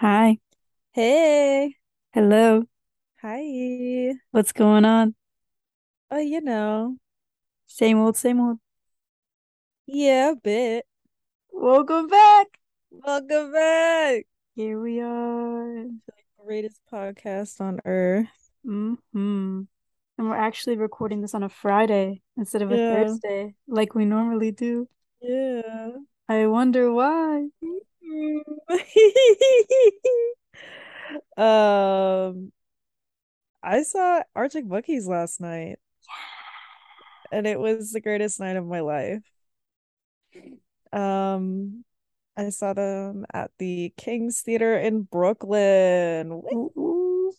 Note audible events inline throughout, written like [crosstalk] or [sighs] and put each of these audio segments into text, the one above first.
Hi. Hey. Hello. Hi. What's going on? Oh, you know. Same old, same old. Yeah, a bit. Welcome back. Welcome back. Here we are. The Greatest podcast on earth. Mm-hmm. And we're actually recording this on a Friday instead of a Yeah. Thursday, like we normally do. Yeah. I wonder why. [laughs] um, I saw Arctic Monkeys last night, and it was the greatest night of my life. Um, I saw them at the King's Theater in Brooklyn. Ooh, ooh.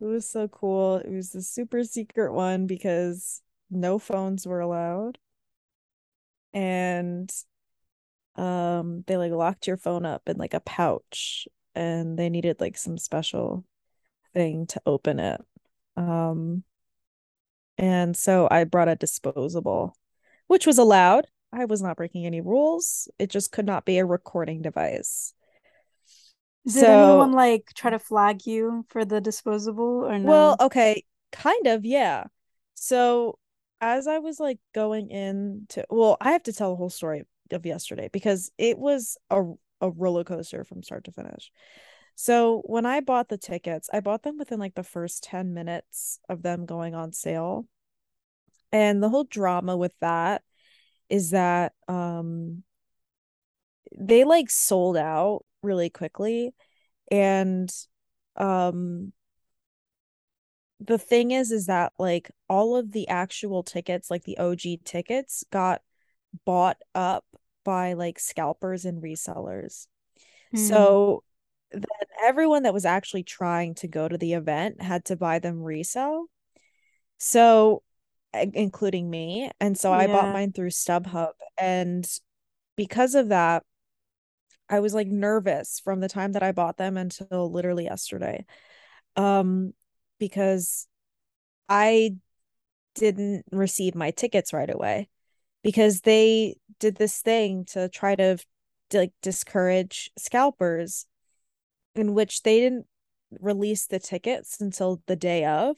It was so cool. It was the super secret one because no phones were allowed. And um they like locked your phone up in like a pouch and they needed like some special thing to open it. Um and so I brought a disposable, which was allowed. I was not breaking any rules. It just could not be a recording device. Did So anyone like try to flag you for the disposable or no? Well, okay, kind of, yeah. So as I was like going into, well, I have to tell the whole story of yesterday because it was a a roller coaster from start to finish. So when I bought the tickets, I bought them within like the first 10 minutes of them going on sale. And the whole drama with that is that um they like sold out really quickly and um the thing is is that like all of the actual tickets like the OG tickets got bought up by like scalpers and resellers. Hmm. So then everyone that was actually trying to go to the event had to buy them resell. So including me. And so I bought mine through StubHub and because of that I was like nervous from the time that I bought them until literally yesterday. Um because I didn't receive my tickets right away because they did this thing to try to like discourage scalpers in which they didn't release the tickets until the day of.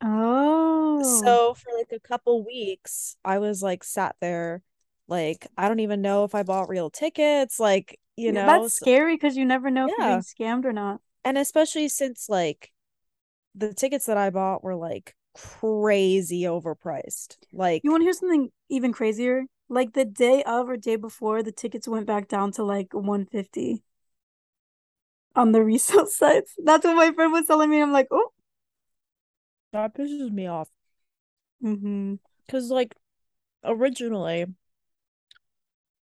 Oh. So for like a couple weeks, I was like sat there like I don't even know if I bought real tickets, like, you Yeah, know, that's so, scary because you never know if you're being scammed or not. And especially since like the tickets that I bought were like crazy overpriced. Like you want to hear something even crazier? Like the day of or day before, the tickets went back down to like 150 on the [laughs] resale sites. That's what my friend was telling me. I'm like, oh. that pisses me off. Mm-hmm. Cause like originally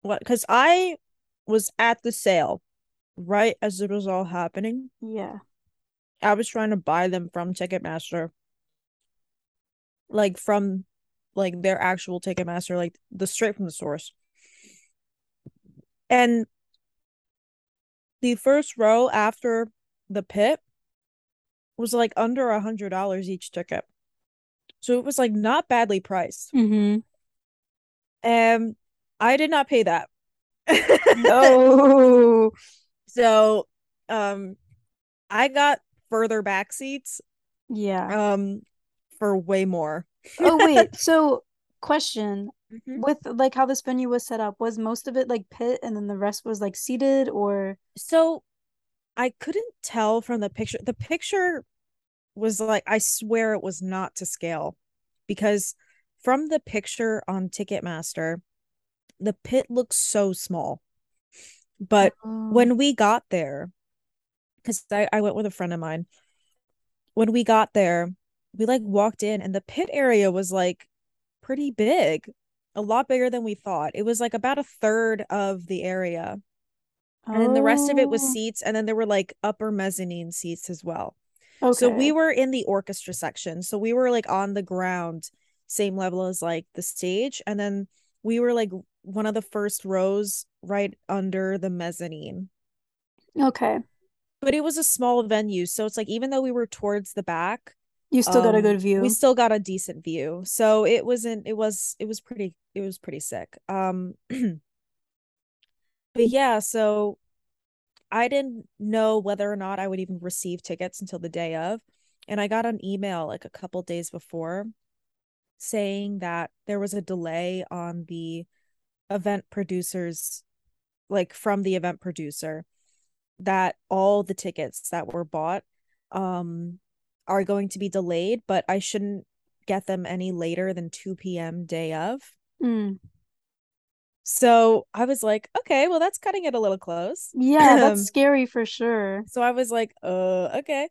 what because I was at the sale right as it was all happening. Yeah. I was trying to buy them from Ticketmaster, like from like their actual Ticketmaster, like the straight from the source. And the first row after the pit was like under a hundred dollars each ticket. So it was like not badly priced. Mm-hmm. And I did not pay that. No. [laughs] [laughs] so um I got further back seats Yeah. um for way more. Oh, wait. [laughs] So, question Mhm. with like how this venue was set up, was most of it like pit and then the rest was like seated or So I couldn't tell from the picture. The picture was like, I swear it was not to scale because from the picture on Ticketmaster, the pit looks so small. But Oh. when we got there, because I, I went with a friend of mine, when we got there, we like walked in and the pit area was like pretty big, a lot bigger than we thought. It was like about a third of the area. And then the rest of it was Oh. seats, and then there were like upper mezzanine seats as well. Okay. So we were in the orchestra section. So we were like on the ground, same level as like the stage. And then we were like one of the first rows right under the mezzanine. Okay. But it was a small venue. So it's like even though we were towards the back, You still got a good view. we still got a decent view. So it wasn't, it was, it was pretty, it was pretty sick. Um, [clears throat] but yeah, so I didn't know whether or not I would even receive tickets until the day of. And I got an email like a couple days before saying that there was a delay on the event producers, like from the event producer, that all the tickets that were bought um are going to be delayed, but I shouldn't get them any later than 2 p.m. day of. Mm. So I was like, okay, well, that's cutting it a little close. Yeah, that's [laughs] scary for sure. So I was like, uh, okay.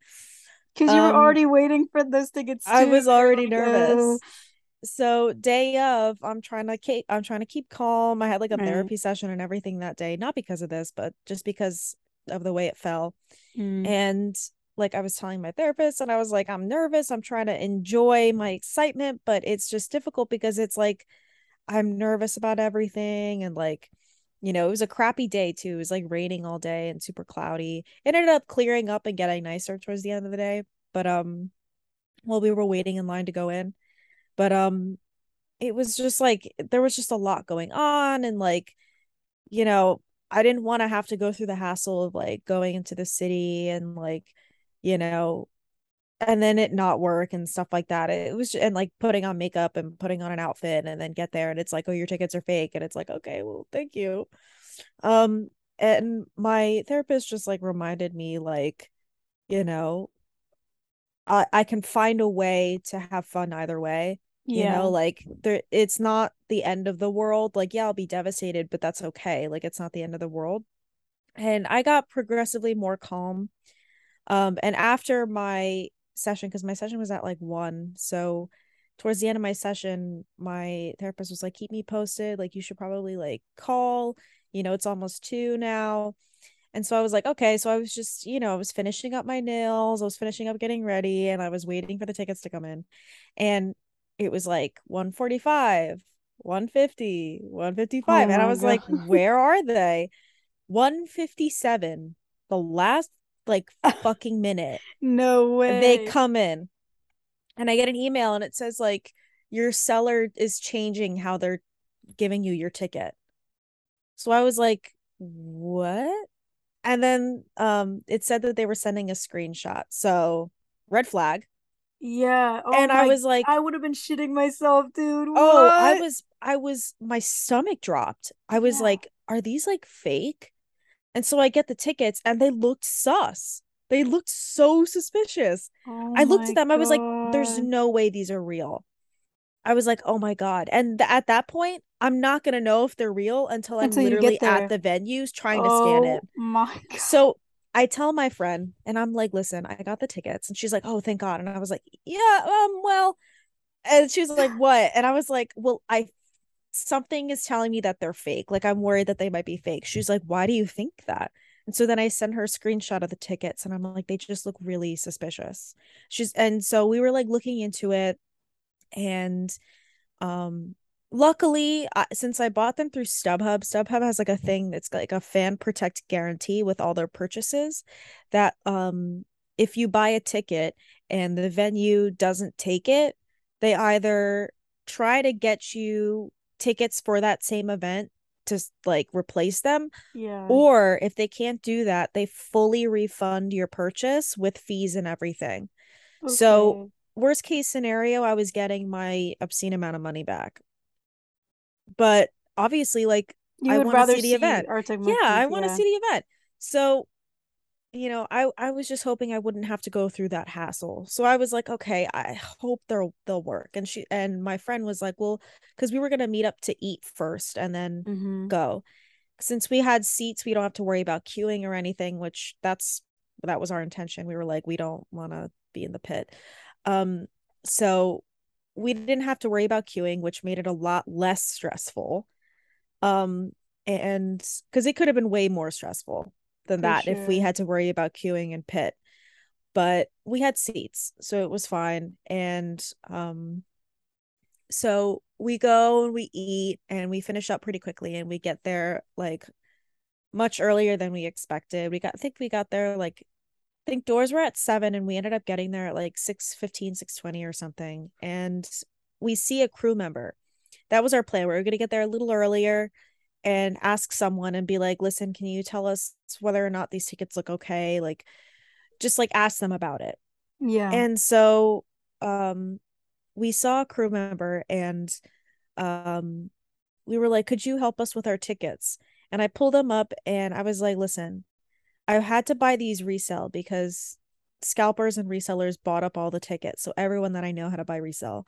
Because you were um, already waiting for those tickets. Too. I was already nervous. So day of, I'm trying to keep I'm trying to keep calm. I had like a right. therapy session and everything that day, not because of this, but just because of the way it fell. Mm. And like I was telling my therapist, and I was like, I'm nervous. I'm trying to enjoy my excitement, but it's just difficult because it's like I'm nervous about everything. And like, you know, it was a crappy day too. It was like raining all day and super cloudy. It ended up clearing up and getting nicer towards the end of the day. But um while we were waiting in line to go in. But um it was just like there was just a lot going on and like, you know, I didn't want to have to go through the hassle of like going into the city and like, you know, and then it not work and stuff like that. It was just, and like putting on makeup and putting on an outfit and then get there and it's like, oh, your tickets are fake. And it's like, okay, well, thank you. Um, and my therapist just like reminded me, like, you know, I I can find a way to have fun either way. Yeah. You know, like there it's not the end of the world. Like, yeah, I'll be devastated, but that's okay. Like it's not the end of the world. And I got progressively more calm. Um, and after my session because my session was at like one. So towards the end of my session, my therapist was like, keep me posted. Like, you should probably like call. You know, it's almost two now. And so I was like, okay. So I was just, you know, I was finishing up my nails, I was finishing up getting ready, and I was waiting for the tickets to come in. And it was like 145, 150, 155. Oh and I was God. like, where are they? [laughs] 157, the last like [laughs] fucking minute. no way. They come in and I get an email and it says like your seller is changing how they're giving you your ticket. So I was like, what? And then um it said that they were sending a screenshot. So red flag. Yeah. Oh and my, I was like I would have been shitting myself, dude. What? Oh, I was I was my stomach dropped. I was yeah. like, are these like fake? And so I get the tickets and they looked sus. They looked so suspicious. Oh I looked at them. God. I was like, there's no way these are real. I was like, oh my God. And th- at that point, I'm not going to know if they're real until, until I'm literally at the venues trying oh, to scan it. My [laughs] God. So I tell my friend, and I'm like, listen, I got the tickets. And she's like, oh, thank God. And I was like, yeah, um, well, and she was like, what? And I was like, well, I something is telling me that they're fake. Like I'm worried that they might be fake. She's like, why do you think that? And so then I send her a screenshot of the tickets and I'm like, they just look really suspicious. She's and so we were like looking into it and um luckily since I bought them through StubHub, StubHub has like a thing that's like a fan protect guarantee with all their purchases that um if you buy a ticket and the venue doesn't take it, they either try to get you tickets for that same event to like replace them. Yeah. Or if they can't do that, they fully refund your purchase with fees and everything. Okay. So, worst case scenario, I was getting my obscene amount of money back. But obviously, like, you I want to see the event. Arctic yeah, I want to yeah. see the event. So you know i i was just hoping i wouldn't have to go through that hassle. So i was like okay i hope they'll they'll work. And she and my friend was like well because we were going to meet up to eat first and then mm-hmm. go. Since we had seats we don't have to worry about queuing or anything which that's that was our intention. We were like we don't want to be in the pit. Um so we didn't have to worry about queuing which made it a lot less stressful. Um and because it could have been way more stressful than For that sure. if we had to worry about queuing and pit. But we had seats so it was fine. And um so we go and we eat and we finish up pretty quickly and we get there like much earlier than we expected. We got I think we got there like I think doors were at seven and we ended up getting there at like 6 15 6 20 or something. And we see a crew member. That was our plan. We were going to get there a little earlier and ask someone and be like, listen, can you tell us whether or not these tickets look okay? Like, just like ask them about it. Yeah. And so um we saw a crew member and um we were like, could you help us with our tickets? And I pulled them up and I was like, listen, I had to buy these resale because scalpers and resellers bought up all the tickets. So everyone that I know how to buy resale.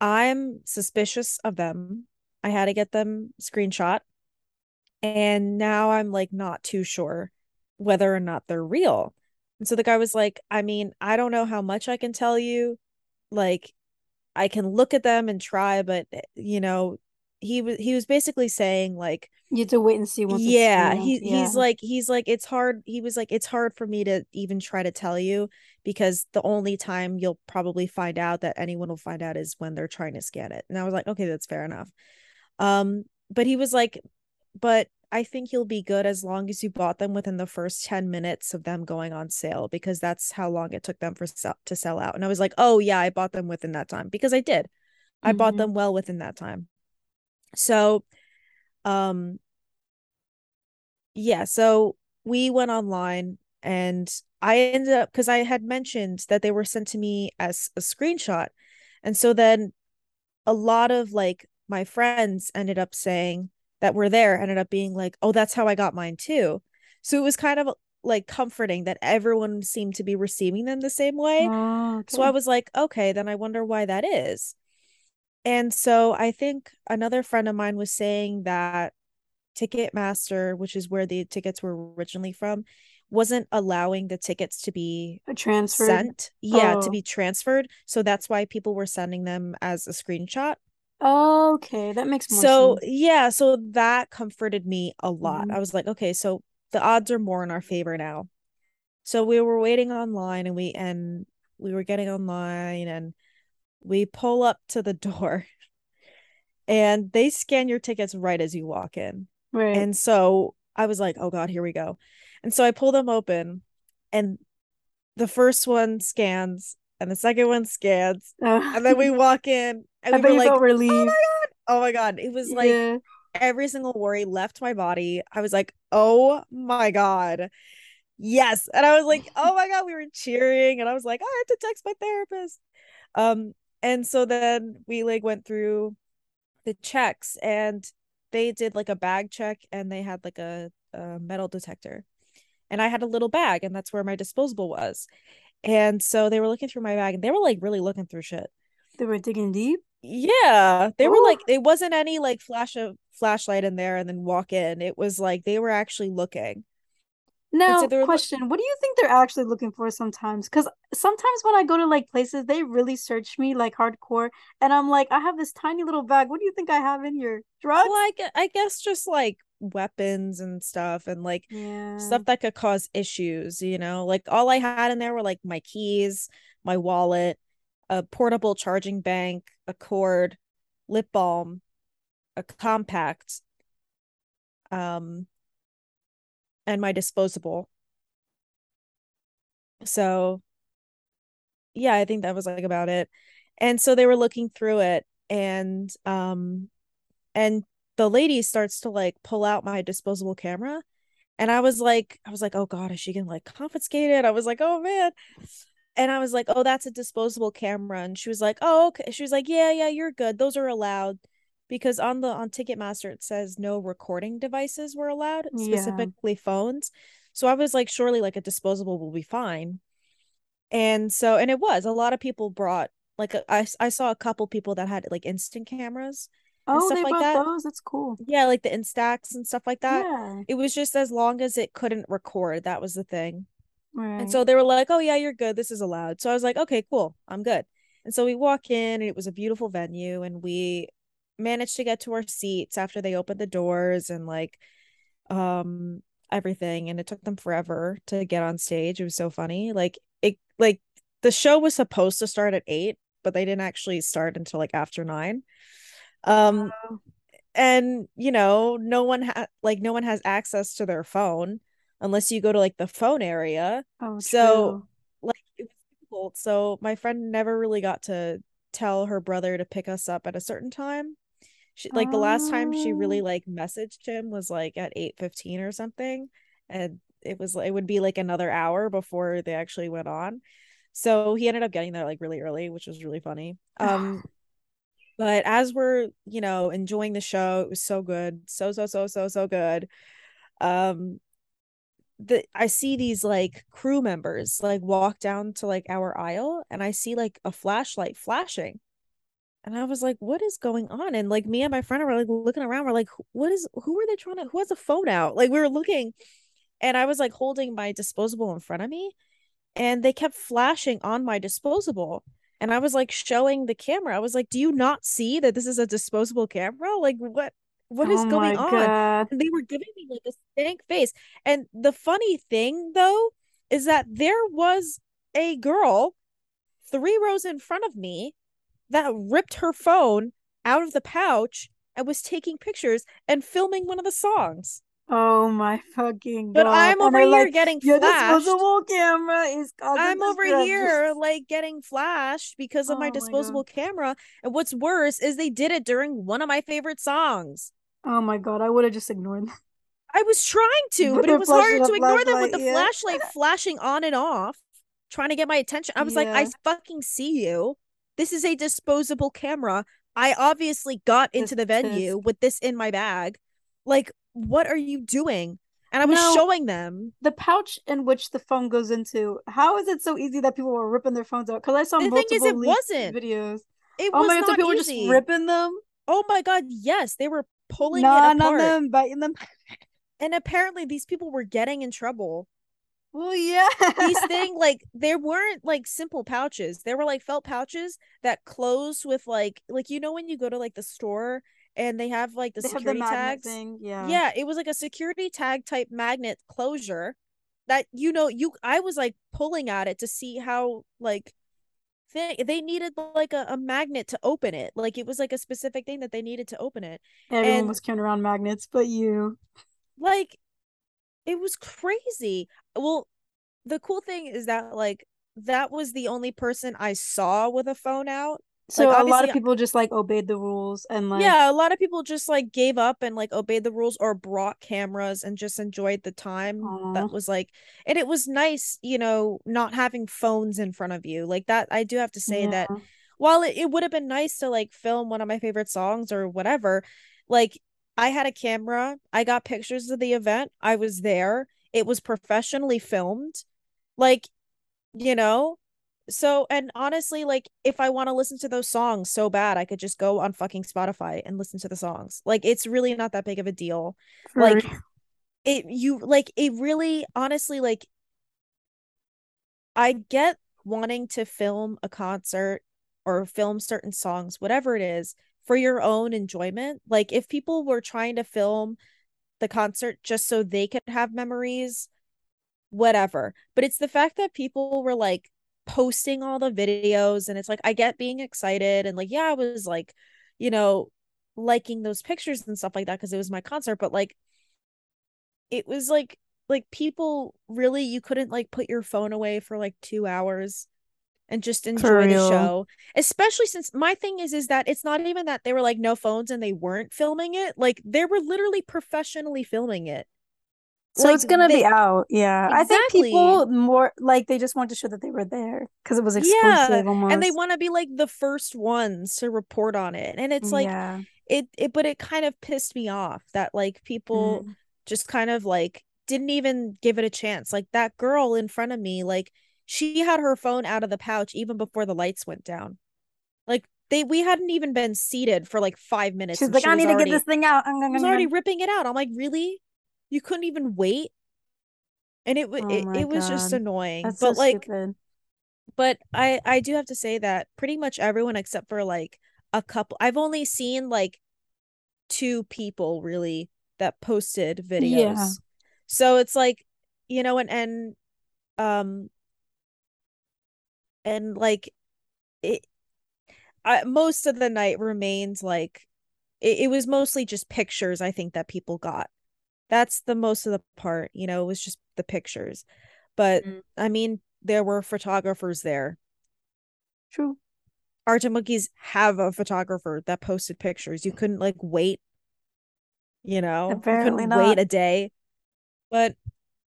I'm suspicious of them. I had to get them screenshot. And now I'm like not too sure whether or not they're real. And so the guy was like, I mean, I don't know how much I can tell you. Like, I can look at them and try, but eh, you know, he was he was basically saying like you have to wait and see yeah he yeah. he's like he's like it's hard he was like it's hard for me to even try to tell you because the only time you'll probably find out that anyone will find out is when they're trying to scan it and i was like okay that's fair enough um but he was like but i think you'll be good as long as you bought them within the first 10 minutes of them going on sale because that's how long it took them for sell- to sell out and i was like oh yeah i bought them within that time because i did i mm-hmm. bought them well within that time so um yeah, so we went online and I ended up because I had mentioned that they were sent to me as a screenshot. And so then a lot of like my friends ended up saying that were there ended up being like, "Oh, that's how I got mine too." So it was kind of like comforting that everyone seemed to be receiving them the same way. Oh, okay. So I was like, "Okay, then I wonder why that is." And so I think another friend of mine was saying that Ticketmaster, which is where the tickets were originally from, wasn't allowing the tickets to be uh, transferred. Sent. Yeah, oh. to be transferred. So that's why people were sending them as a screenshot. Okay, that makes more so, sense. yeah, so that comforted me a lot. Mm-hmm. I was like, okay, so the odds are more in our favor now. So we were waiting online and we and we were getting online and we pull up to the [laughs] door and they scan your tickets right as you walk in. Right. And so I was like, oh God, here we go. And so I pull them open and the first one scans and the second one scans. Uh, and then we [laughs] walk in and I we were like, relieved. oh my God. Oh my God. It was like yeah. every single worry left my body. I was like, oh my God. Yes. And I was like, oh my God, we were cheering. And I was like, oh, I have to text my therapist. Um, and so then we like went through the checks and they did like a bag check and they had like a, a metal detector and i had a little bag and that's where my disposable was and so they were looking through my bag and they were like really looking through shit they were digging deep yeah they Ooh. were like it wasn't any like flash of flashlight in there and then walk in it was like they were actually looking now, so question: What do you think they're actually looking for sometimes? Because sometimes when I go to like places, they really search me like hardcore, and I'm like, I have this tiny little bag. What do you think I have in here? Drugs? Well, I, I guess just like weapons and stuff, and like yeah. stuff that could cause issues. You know, like all I had in there were like my keys, my wallet, a portable charging bank, a cord, lip balm, a compact, um and my disposable. So yeah, I think that was like about it. And so they were looking through it and um and the lady starts to like pull out my disposable camera and I was like I was like, "Oh god, is she to like confiscate it?" I was like, "Oh man." And I was like, "Oh, that's a disposable camera." And she was like, "Oh, okay." She was like, "Yeah, yeah, you're good. Those are allowed." because on the on Ticketmaster it says no recording devices were allowed, specifically yeah. phones. So I was like, surely like a disposable will be fine. And so and it was a lot of people brought like a, I I saw a couple people that had like instant cameras. Oh, they like that. those. That's cool. Yeah, like the Instax and stuff like that. Yeah. It was just as long as it couldn't record. That was the thing. Right. And so they were like, "Oh yeah, you're good. This is allowed." So I was like, "Okay, cool. I'm good." And so we walk in, and it was a beautiful venue, and we managed to get to our seats after they opened the doors and like um everything and it took them forever to get on stage it was so funny like it like the show was supposed to start at 8 but they didn't actually start until like after 9 um oh. and you know no one had like no one has access to their phone unless you go to like the phone area oh so true. like it was difficult so my friend never really got to tell her brother to pick us up at a certain time she, like the last time she really oh. like messaged him was like at 8:15 or something and it was it would be like another hour before they actually went on so he ended up getting there like really early which was really funny [sighs] um but as we're you know enjoying the show it was so good so so so so so good um the I see these like crew members like walk down to like our aisle and I see like a flashlight flashing. And I was like, what is going on? And like me and my friend were like looking around, we're like, what is who are they trying to who has a phone out? Like we were looking and I was like holding my disposable in front of me and they kept flashing on my disposable. And I was like showing the camera. I was like, do you not see that this is a disposable camera? Like what what is oh going on? God. And they were giving me like a stank face. And the funny thing though is that there was a girl three rows in front of me that ripped her phone out of the pouch and was taking pictures and filming one of the songs. Oh my fucking god! But I'm over here like, getting your flashed. disposable camera is. I'm over here like getting flashed because of oh my disposable my camera. And what's worse is they did it during one of my favorite songs. Oh my god! I would have just ignored them. I was trying [laughs] to, but it was hard to ignore them with the yeah. flashlight flashing on and off, trying to get my attention. I was yeah. like, I fucking see you. This is a disposable camera. I obviously got into the venue with this in my bag. Like, what are you doing? And I was now, showing them the pouch in which the phone goes into. How is it so easy that people were ripping their phones out? Because I saw the multiple thing is, it wasn't videos. It oh was my god, so people easy. were just ripping them. Oh my god, yes, they were pulling nah, it apart, them, biting them. [laughs] and apparently, these people were getting in trouble. Well, yeah, these [laughs] things like there weren't like simple pouches. There were like felt pouches that closed with like like you know when you go to like the store and they have like the they security the tags. Thing. Yeah. Yeah, it was like a security tag type magnet closure that you know you I was like pulling at it to see how like they they needed like a, a magnet to open it. Like it was like a specific thing that they needed to open it. Everyone and, was carrying around magnets, but you. Like it was crazy. Well, the cool thing is that like that was the only person I saw with a phone out so like, a lot of uh people just like obeyed the rules and like yeah, a lot of people just like gave up and like obeyed the rules or brought cameras and just enjoyed the time. Aww. That was like, and it was nice, you know, not having phones in front of you like that. I do have to say yeah. that while it, it would have been nice to like film one of my favorite songs or whatever, like I had a camera, I got pictures of the event, I was there, it was professionally filmed, like you know so and honestly like if i want to listen to those songs so bad i could just go on fucking spotify and listen to the songs. Like it's really not that big of a deal. Like it you like it really honestly like i get wanting to film a concert or film certain songs whatever it is for your own enjoyment. Like if people were trying to film the concert just so they could have memories whatever. But it's the fact that people were like posting all the videos and it's like I get being excited and like yeah I was like you know liking those pictures and stuff like that because it was my concert but like it was like like people really you couldn't like put your phone away for like 2 hours and just enjoy the show especially since my thing is is that it's not even that they were like no phones and they weren't filming it like they were literally professionally filming it so like, it's gonna they, be out, yeah. Exactly. I think people more like they just want to show that they were there because it was exclusive yeah. almost, and they want to be like the first ones to report on it. And it's like yeah. it, it, but it kind of pissed me off that like people mm. just kind of like didn't even give it a chance. Like that girl in front of me, like she had her phone out of the pouch even before the lights went down. Like they we hadn't even been seated for like five minutes. She's like, she I need already, to get this thing out. I was already [laughs] ripping it out. I'm like, really? You couldn't even wait and it oh it, it was just annoying That's but so like stupid. but i i do have to say that pretty much everyone except for like a couple i've only seen like two people really that posted videos yeah. so it's like you know and and um and like it I, most of the night remains like it, it was mostly just pictures i think that people got that's the most of the part you know it was just the pictures but mm. i mean there were photographers there true Arctic Monkeys have a photographer that posted pictures. You couldn't like wait, you know, Apparently you couldn't not. wait a day. But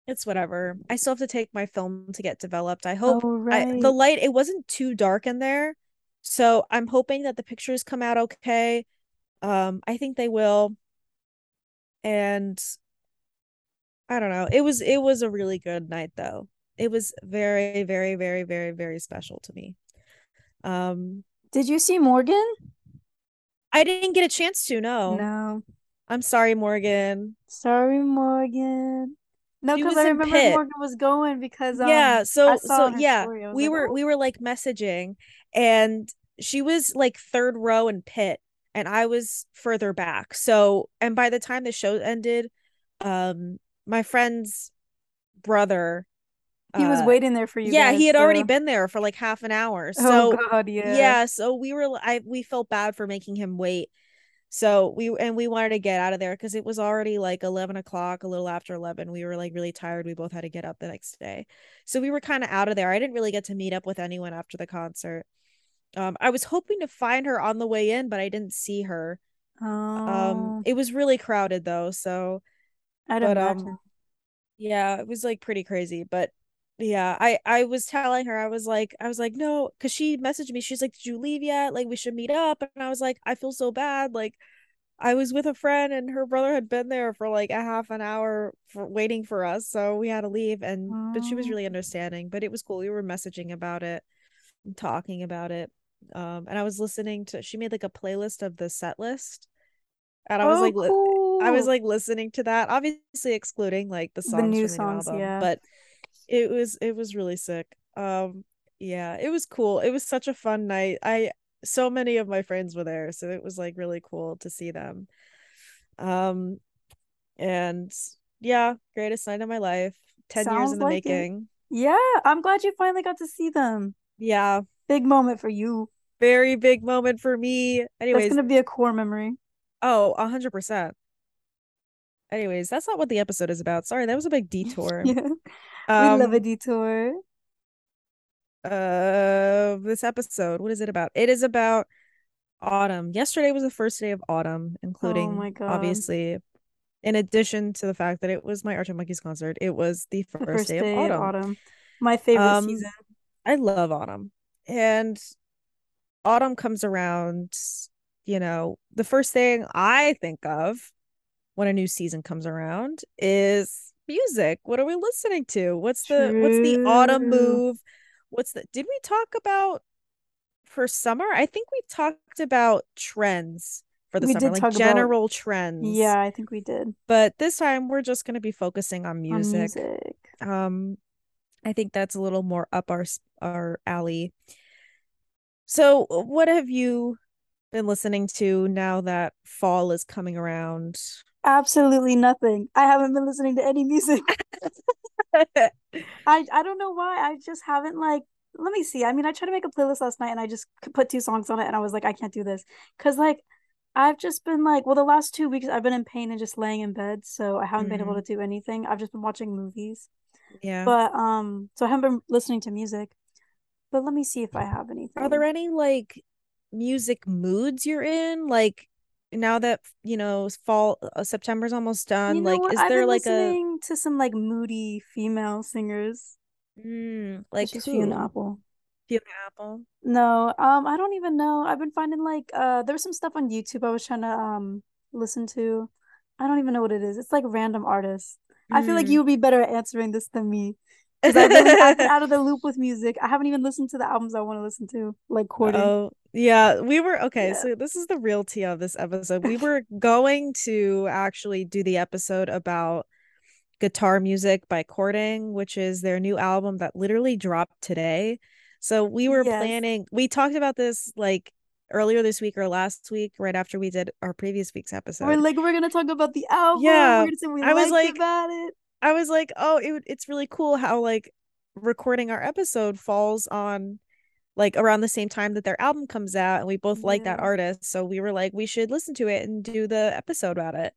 it's whatever. I still have to take my film to get developed. I hope Oh, I, the light it wasn't too dark in there. So I'm hoping that the pictures come out okay. Um, I think they will. And I don't know. It was it was a really good night though. It was very, very, very, very, very special to me. Um, Did you see Morgan? I didn't get a chance to, no. No. I'm sorry, Morgan. Sorry, Morgan. No, because I remember Pitt. Morgan was going because um yeah, so so yeah, story. I was we like, were "Oh." we were like messaging and she was like third row in pit and I was further back. So, and by the time the show ended, um my friend's brother he was uh, waiting there for you. yeah, guys, he had already been there for like half an hour. Oh So God, yeah. yeah, so we were I we felt bad for making him wait. So we and we wanted to get out of there because it was already like eleven o'clock, a little after eleven. We were like really tired. We both had to get up the next day, so we were kind of out of there. I didn't really get to meet up with anyone after the concert. Um, I was hoping to find her on the way in, but I didn't see her. Oh, Um, it was really crowded though, so I'd but imagine. um, yeah, it was like pretty crazy, but yeah, I I was telling her I was like I was like no, because she messaged me. She's like, "Did you leave yet? Like we should meet up." And I was like, I feel so bad. Like I was with a friend and her brother had been there for like a half an hour for waiting for us, so we had to leave. And but she was Oh. really understanding. But it was cool. We were messaging about it, and talking about it. Um, and I was listening to. She made like a playlist of the set list, and I was oh, like, cool. I was like listening to that, obviously excluding like the The songs new the songs, new album, yeah. but it was it was really sick. Um, yeah, it was cool. It was such a fun night. I so many of my friends were there, so it was like really cool to see them. Um, and yeah, greatest night of my life. Ten years in the like it. making. yeah, I'm glad you finally got to see them. Yeah, Big moment for you. very big moment for me. Anyways, gonna be a core memory. oh, a hundred percent. Anyways, that's not what the episode is about. Sorry, that was a big detour. [laughs] Yeah, we Um, love a detour. uh this episode what is it about it is about autumn yesterday was the first day of autumn including Oh obviously in addition to the fact that it was my Arctic Monkeys concert it was the first, The first day, day of autumn. autumn. My favorite Um, season. i love autumn and autumn comes around you know the first thing i think of when a new season comes around is music. What are we listening to? What's the what's the autumn move? What's the did we talk about for summer? I think we talked about trends for the We summer did like talk about- general trends. Yeah, I think we did. but this time we're just going to be focusing on On music. music. um i think that's a little more up our our alley. So what have you been listening to now that fall is coming around Absolutely nothing. I haven't been listening to any music. [laughs] [laughs] I I don't know why. I just haven't like let me see. I mean, I tried to make a playlist last night and I just put two songs on it and I was like, I can't do this. Cause like I've just been like, well, the last two weeks I've been in pain and just laying in bed, so I haven't been able to do anything. I've just been watching movies. yeah But um, so I haven't been listening to music. But let me see if I have anything. are there any like music moods you're in like now that you know fall uh, september's almost done You know like what? is I've there like a to some like moody female singers. mm, like Fiona? Apple. Fiona Apple No, um, I don't even know. I've been finding like uh there was some stuff on YouTube I was trying to um listen to. I don't even know what it is. It's like random artists. I feel like Mm. you would be better at answering this than me. Because I've been [laughs] out of the loop with music. I haven't even listened to the albums I want to listen to, like Courting. Yeah, we were okay. Yeah. So this is the real tea of this episode. We were going to actually do the episode about guitar music by Courting, which is their new album that literally dropped today. So we were Yes. planning, we talked about this like earlier this week or last week, right after we did our previous week's episode. We're like we're gonna talk about the album. Yeah, We're gonna say we I was like- about it. I was like, oh, it, it's really cool how like recording our episode falls on like around the same time that their album comes out, and we both like that artist, so we were like, we should listen to it and do the episode about it.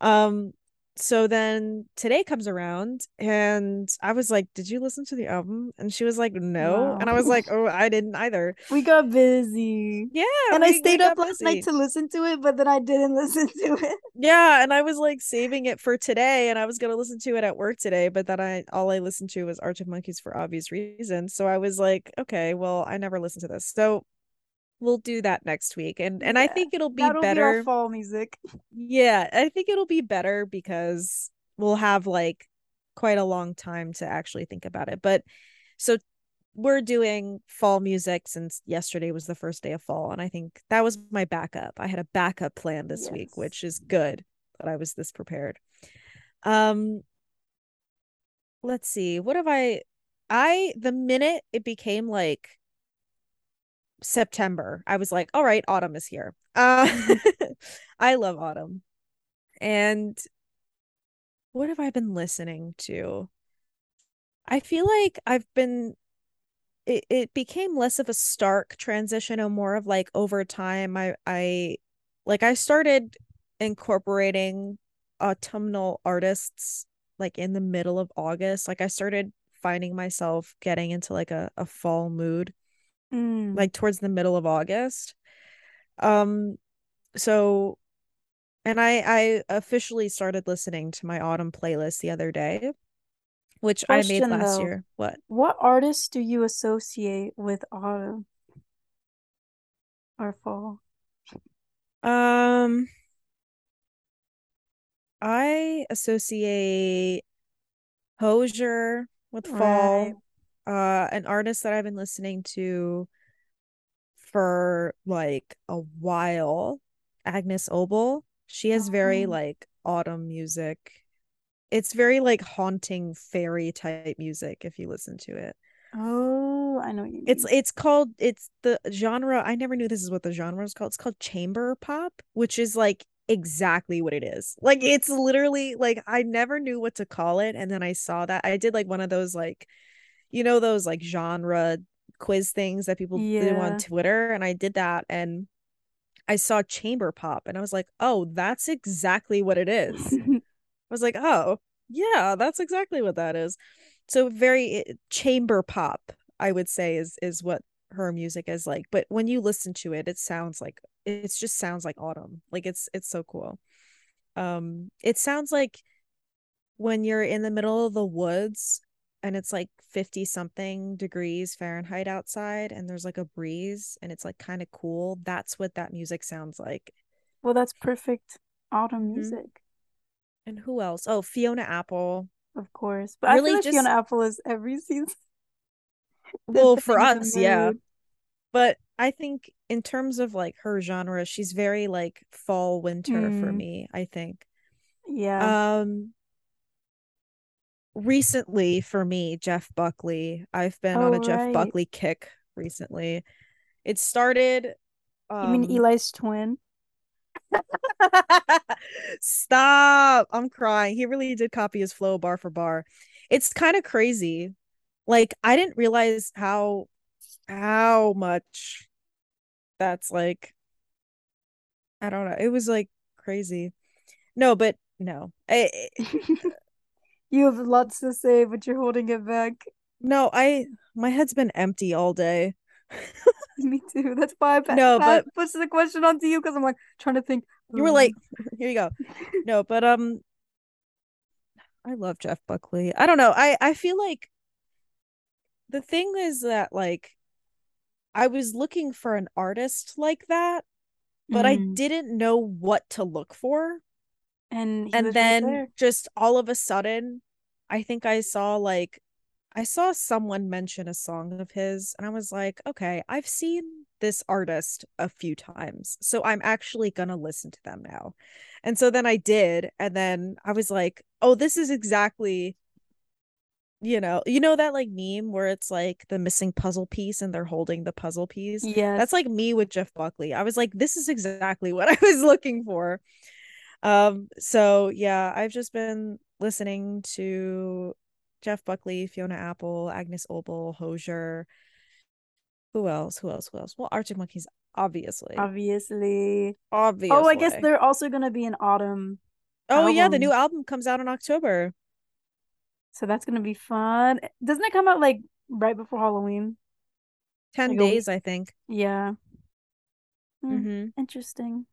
Um, so then today comes around and I was like, Did you listen to the album? And she was like, No. And I was like, Oh, I didn't either. [laughs] We got busy. Yeah. And we, I stayed up last night to listen to it, but then I didn't [laughs] listen to it. Yeah. And I was like saving it for today and I was gonna listen to it at work today, but then I all I listened to was Arctic Monkeys for obvious reasons. So I was like, okay, well, I never listened to this. So we'll do that next week and and yeah, i think it'll be better be fall music. Yeah i think it'll be better because we'll have like quite a long time to actually think about it but so we're doing fall music since yesterday was the first day of fall and i think that was my backup. I had a backup plan this yes. week which is good that i was this prepared. Um let's see what have i i the minute it became like September, I was like, all right, autumn is here. Uh, [laughs] I love autumn. And what have I been listening to? I feel like I've been it, it became less of a stark transition and more of like over time I I like I started incorporating autumnal artists like in the middle of August. Like I started finding myself getting into like a, a fall mood mm. like towards the middle of August. Um so and I I officially started listening to my autumn playlist the other day, which Question, I made last though, year. What? What artists do you associate with autumn or fall? Um I associate Hozier with fall. Right uh an artist that I've been listening to for like a while, Agnes Obel. She has very oh. like autumn music. It's very like haunting fairy type music if you listen to it. Oh, I know you mean. It's it's called it's the genre. I never knew this is what the genre is called. It's called chamber pop, which is like exactly what it is. Like it's literally like I never knew what to call it and then I saw that. I did like one of those like you know those like genre quiz things that people yeah. do on Twitter and I did that and I saw chamber pop and I was like, "Oh, that's exactly what it is." [laughs] I was like, "Oh, yeah, that's exactly what that is." So very eh, chamber pop, I would say is is what her music is like. But when you listen to it, it sounds like it just sounds like autumn. Like it's it's so cool. Um it sounds like when you're in the middle of the woods and it's like 50 something degrees Fahrenheit outside and there's like a breeze and it's like kind of cool. That's what that music sounds like. Well, that's perfect autumn mm-hmm. music. Mm-hmm. And who else? Oh, Fiona Apple. Of course. But really I feel like just... Fiona Apple is every season. [laughs] well, for us, yeah. But I think in terms of like her genre, she's very like fall winter mm. for me, I think. Yeah. Um recently for me, Jeff Buckley. I've been oh, on a right. Jeff Buckley kick recently. It started. Um... You mean um, Eli's twin? [laughs] Stop! I'm crying. He really did copy his flow bar for bar. It's kind of crazy. Like I didn't realize how how much that's like I don't know. It was like crazy. No, but no. I, [laughs] You have lots to say, but you're holding it back. No, I my head's been empty all day. [laughs] Me too. That's why I no, but push the question onto you because I'm like trying to think. You were like, [laughs] here you go. no, but um, I love Jeff Buckley. I don't know. I I feel like the thing is that like I was looking for an artist like that, but mm. I didn't know what to look for and and then right just all of a sudden i think i saw like i saw someone mention a song of his and i was like okay i've seen this artist a few times so i'm actually gonna listen to them now. And so then i did and then i was like oh this is exactly you know you know that like meme where it's like the missing puzzle piece and they're holding the puzzle piece? Yeah that's like me with jeff buckley. I was like this is exactly what [laughs] i was looking for um, so yeah, I've just been listening to Jeff Buckley, Fiona Apple, Agnes Obel, Hozier. Who else? Who else? Who else? Well, Arctic Monkeys, obviously. Obviously. Obviously. Oh, I guess they're also gonna be in autumn Oh album. yeah, the new album comes out in October. So that's gonna be fun. Doesn't it come out like right before Halloween? 10 like days, I think. Yeah. Mm, mm-hmm. Interesting.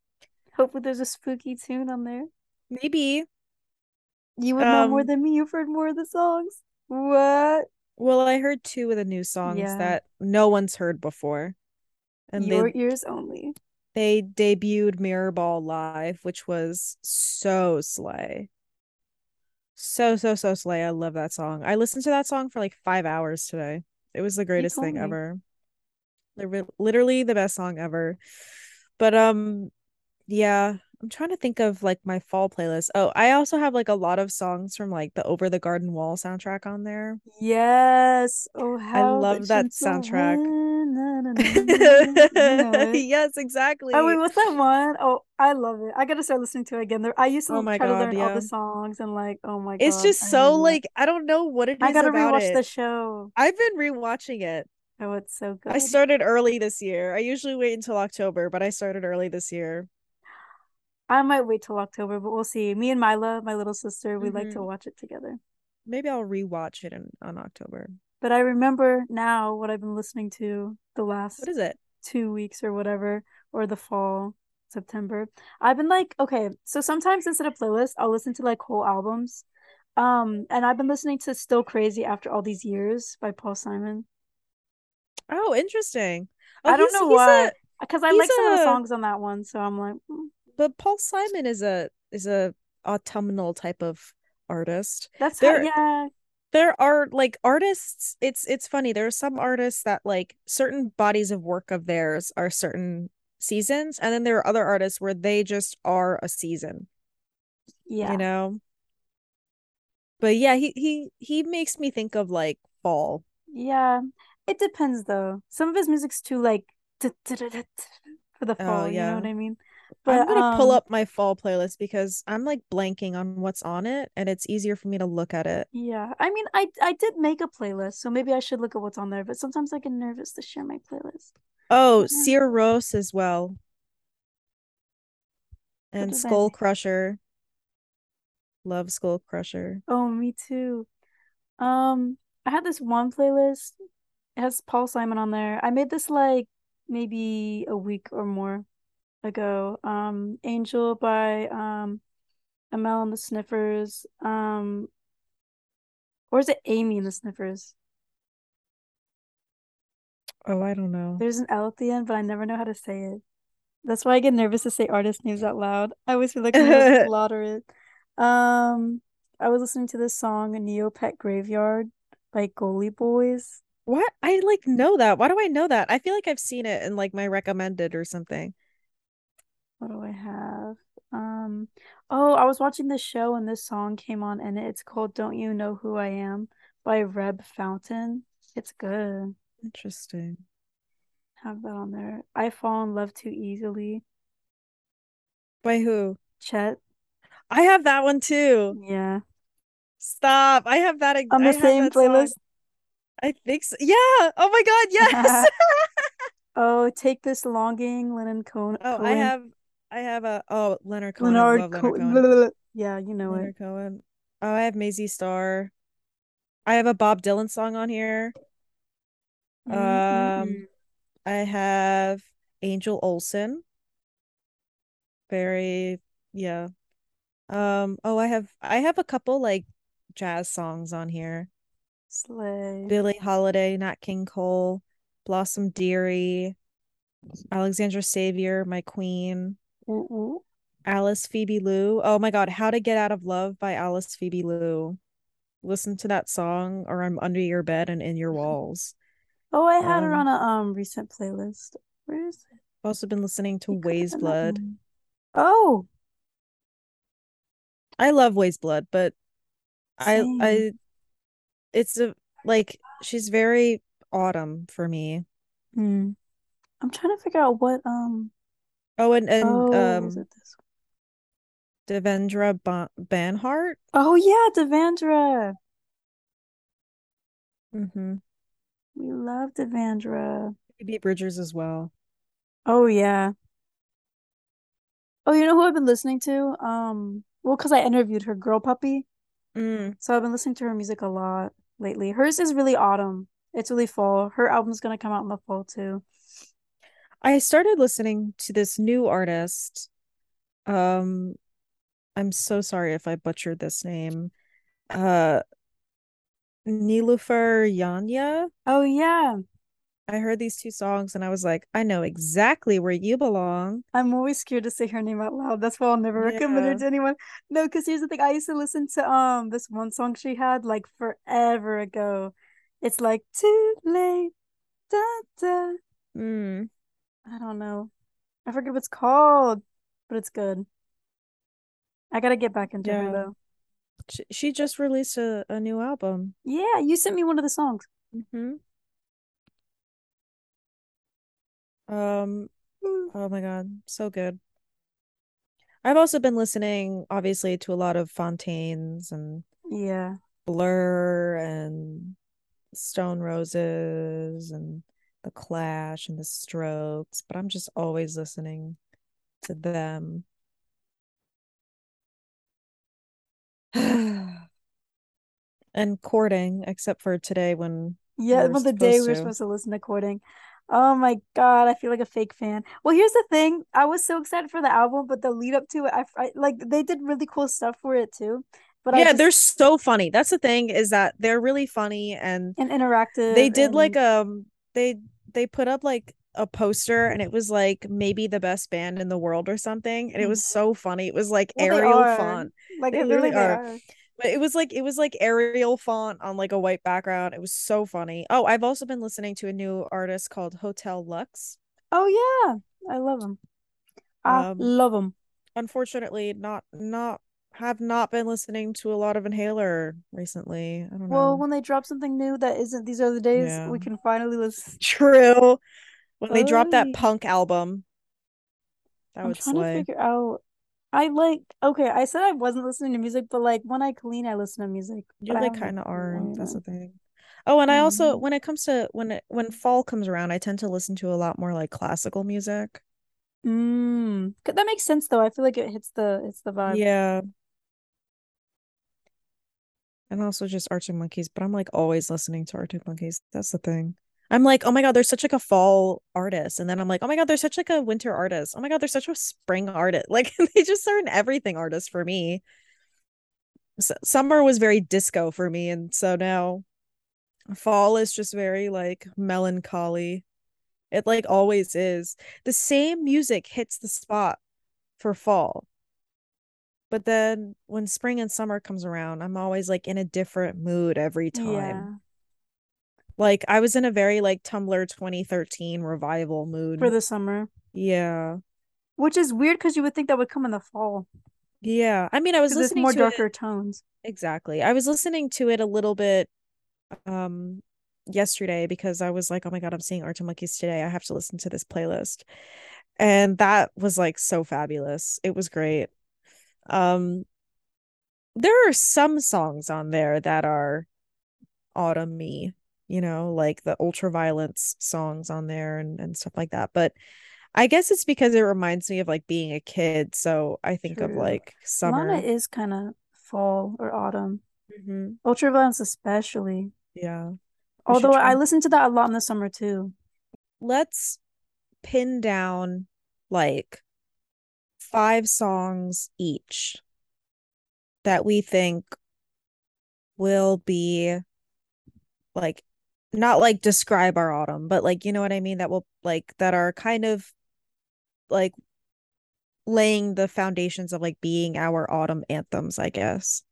Hopefully there's a spooky tune on there. Maybe. You would um, know more um, than me. You've heard more of the songs. What? Well, I heard two of the new songs yeah. that no one's heard before. And Your they, ears only. They debuted Mirrorball live, which was so slay. So, so, so slay. I love that song. I listened to that song for like five hours today. It was the greatest thing me. ever. Literally the best song ever. But um yeah, I'm trying to think of like my fall playlist. Oh, I also have like a lot of songs from like the Over the Garden Wall soundtrack on there. Yes. Oh, how I love that soundtrack. yes, oh, exactly. Oh wait, what's that one? Oh, I love it. I gotta start listening to it again. There, I used to oh my try God, to learn yeah. all the songs and like, oh my god, it's just I so like I don't know what it is. I gotta rewatch it. the show. I've been rewatching it. Oh, it's so good. I started early this year. I usually wait until October, but I started early this year. I might wait till October, but we'll see. Me and Mila, my little sister, we mm-hmm. like to mm-hmm. watch it together. Maybe I'll rewatch it in on October. But I remember now what I've been listening to the last What is it? 2 weeks or whatever or the fall, September. I've been like, okay, so sometimes instead of playlists, I'll listen to like whole albums. Um and I've been listening to Still Crazy After All These Years by Paul Simon. Oh, interesting. Oh, I don't know why. Because I like a... some of the songs on that one, so I'm like, mm but Paul Simon is a is a autumnal type of artist. That's there, how, yeah. There are like artists. It's it's funny. There are some artists that like certain bodies of work of theirs are certain seasons, and then there are other artists where they just are a season. Yeah, you know. But yeah, he he he makes me think of like fall. Yeah, it depends though. Some of his music's too like [laughs] for the fall. oh, fall. You know what I mean? But, I'm gonna um, pull up my fall playlist because I'm like blanking on what's on it, and it's easier for me to look at it. Yeah, I mean, I I did make a playlist, so maybe I should look at what's on there. But sometimes I get nervous to share my playlist. Oh, Sigur Rós as well, and Skullcrusher. Love Skullcrusher. Oh, me too. Um, I had this one playlist. It has Paul Simon on there. I made this like maybe a week or more ago. Um, Angel by um, Amyl and the Sniffers. Um, or is it Amy and the Sniffers? Oh, I don't know. There's an L at the end, but I never know how to say it. That's why I get nervous to say artist names out loud. I always feel like I'm gonna [laughs] slaughter it. Um, I was listening to this song "Neopet Graveyard" by Goalie Boys. What? I like know that. Why do I know that? I feel like I've seen it in like my recommended or something what do I have? Um, oh, I was watching this show and this song came on and it's called Don't You Know Who I Am by Reb Fountain. It's good. Interesting. Have that on there. I Fall in Love Too Easily. By who? Chet. I have that one too. Yeah. Stop. I have that on the I same playlist. Song. I think so. Yeah. Oh my god, yes. [laughs] [laughs] oh, take this longing, Leonard Cohen. Oh, I have I have a oh Leonard Cohen. Leonard, Co- Leonard Cohen. Yeah, you know it. Leonard it. Cohen. Oh, I have Mazzy Star. I have a Bob Dylan song on here. Mm-hmm. Um, I have Angel Olsen. Very yeah. Um. Oh, I have I have a couple like jazz songs on here. Slay. Billie Holiday, Nat King Cole, Blossom Dearie, Alexandra Savior, My Queen. Mm-mm. Alice Phoebe Lou. Oh my god, How to Get Out of Love by Alice Phoebe Lou. Listen to that song or I'm under your bed and in your walls. Oh, I had um, it on a um recent playlist. Where is it? I've also been listening to Weyes Blood. Oh. I love Weyes Blood, but Same. I I it's a like she's very autumn for me. Hmm. I'm trying to figure out what um Oh, and and oh, um, Devendra ba- Banhart. Oh yeah, Devendra. Mm-hmm. We love Devendra. Phoebe Bridgers as well. Oh yeah. Oh, you know who I've been listening to? Um, well, because I interviewed her Girlpuppy. Mm. So I've been listening to her music a lot lately. Hers is really autumn. It's really fall. Her album's gonna come out in the fall too. I started listening to this new artist. Um I'm so sorry if I butchered this name. Uh Nilüfer Yanya. Oh yeah. I heard these two songs and I was like, I know exactly where you belong. I'm always scared to say her name out loud. That's why I'll never yeah. recommend her to anyone. No, because here's the thing. I used to listen to um this one song she had like forever ago. It's like too late. Da, da. Mm. I don't know. I forget what it's called, but it's good. I gotta get back into yeah. her though. She, she just released a, a new album. Yeah, you sent me one of the songs. Mm-hmm. Um, oh my god, so good. I've also been listening, obviously, to a lot of Fontaines and yeah, Blur and Stone Roses and The Clash and The Strokes, but I'm just always listening to them. [sighs] and courting, except for today when yeah, we the day we were supposed to listen to courting. Oh my god, I feel like a fake fan. Well, here's the thing: I was so excited for the album, but the lead up to it, I, I like they did really cool stuff for it too. But yeah, just... they're so funny. That's the thing is that they're really funny and and interactive. They did and... like um they they put up like a poster and it was like maybe the best band in the world or something, and it was mm-hmm. so funny. It was like well, Arial font. Like they, really are. are. But it was like it was like Arial font on like a white background. It was so funny. Oh, I've also been listening to a new artist called Hotel Lux. Oh yeah, I love him. I um, love him. Unfortunately, not not have not been listening to a lot of Inhaler recently. I don't know. Well, when they drop something new that isn't these are the days, yeah. we can finally listen. [laughs] True. When they drop that punk album, that I'm trying slay. to figure out I like okay, I said I wasn't listening to music, but like when I clean, I listen to music. You like kind of are. That's the thing. Oh, and I also mm. when it comes to when it when fall comes around, I tend to listen to a lot more like classical music. Mm. That makes sense though. I feel like it hits the it's the vibe. Yeah. And also just Arctic Monkeys, but I'm like always listening to Arctic Monkeys. That's the thing. I'm like, oh my god, there's such like a fall artist, and then I'm like, oh my god, there's such like a winter artist. Oh my god, there's such a spring artist. [laughs] Like they just are an everything artist for me. summer was very disco for me, and so now fall is just very like melancholy. It like always is. The same music hits the spot for fall. But then when spring and summer comes around, I'm always like in a different mood every time. Yeah. Like I was in a very like Tumblr 2013 revival mood for the summer. Yeah. Which is weird because you would think that would come in the fall. Yeah. I mean, I was listening to more to darker it... tones. Exactly. I was listening to it a little bit um yesterday because I was like, oh my god, I'm seeing Arctic Monkeys today. I have to listen to this playlist. And that was like so fabulous. It was great. Um there are some songs on there that are autumny you know, like the ultraviolence songs on there and, and stuff like that. But I guess it's because it reminds me of like being a kid. So I think True. of like summer. Lana is kind of fall or autumn. Mm-hmm. Ultraviolence, especially. Yeah. We Although I listen to that a lot in the summer too. Let's pin down like five songs each that we think will be like not like describe our autumn, but like you know what I mean that will like that are kind of like laying the foundations of like being our autumn anthems, I guess.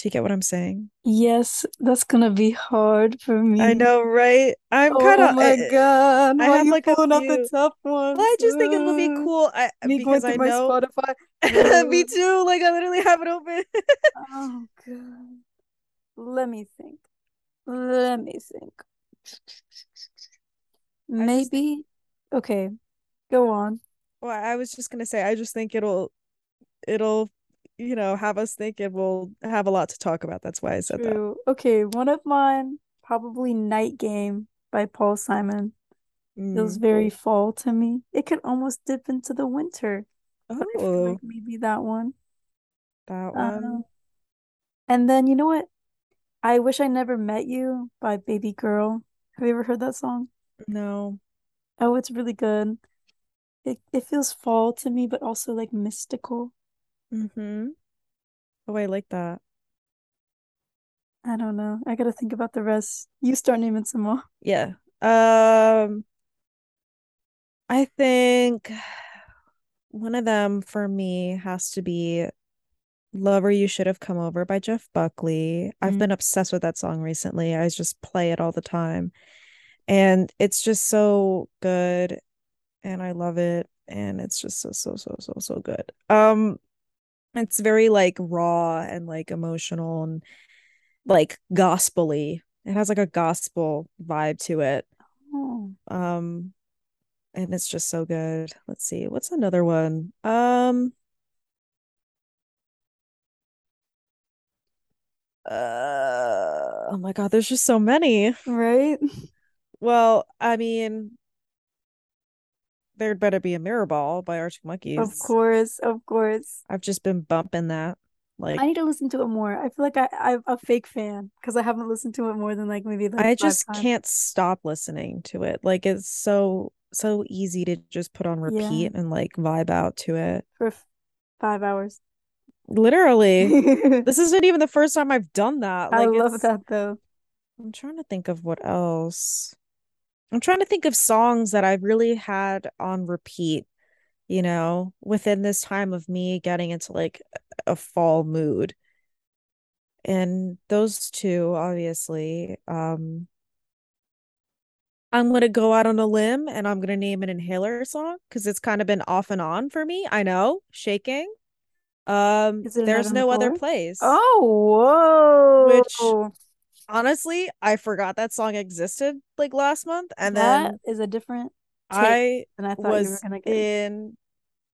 Do you get what I'm saying? Yes, that's gonna be hard for me. I know, right? I'm kind of. Oh my eh, god! I have like pulling up the tough one. I just think it would be cool. I, me because I know. Spotify. [laughs] me too. Like I literally have it open. oh god. Let me think. Let me think. Maybe. Okay. Go on. Well, I was just gonna say, I just think it'll, it'll, you know, have us think we'll have a lot to talk about. That's why I said True. that. Okay, one of mine, probably Night Game by Paul Simon. Mm. Feels very fall to me. It could almost dip into the winter. Oh, like maybe that one. That one. Um, and then you know what? I wish I never met you by Baby Girl. Have you ever heard that song? No. Oh, it's really good. It it feels fall to me, but also like mystical. Mm-hmm. Oh, I like that. I don't know. I gotta think about the rest. You start naming some more. Yeah. Um, I think one of them for me has to be Lover You Should Have Come Over by Jeff Buckley. I've Mm. been obsessed with that song recently. I just play it all the time. And it's just so good and I love it and it's just so so so so so good. Um it's very like raw and like emotional and like gospely. It has like a gospel vibe to it. Oh, Um and it's just so good. Let's see. What's another one? Um uh oh my god, there's just so many. right? Well, I mean, there'd better be a Mirrorball by Arctic Monkeys. Of course, of course. I've just been bumping that. Like I need to listen to it more. I feel like I, I'm a fake fan because I haven't listened to it more than like maybe like I just times. can't stop listening to it. Like it's so so easy to just put on Yeah. repeat and like vibe out to it. for f- five hours. Literally. [laughs] This isn't even the first time I've done that. I Like love that though. I'm trying to think of what else. I'm trying to think of songs that I've really had on repeat, you know, within this time of me getting into like a fall mood. And those two, obviously, um, I'm gonna go out on a limb and I'm gonna name an inhaler song because it's kind of been off and on for me. I know, shaking. Um, Is it a Night there's on the no other place. Oh, whoa. Which- Honestly, I forgot that song existed like last month, and That then is a different I and I thought you were was gonna get. in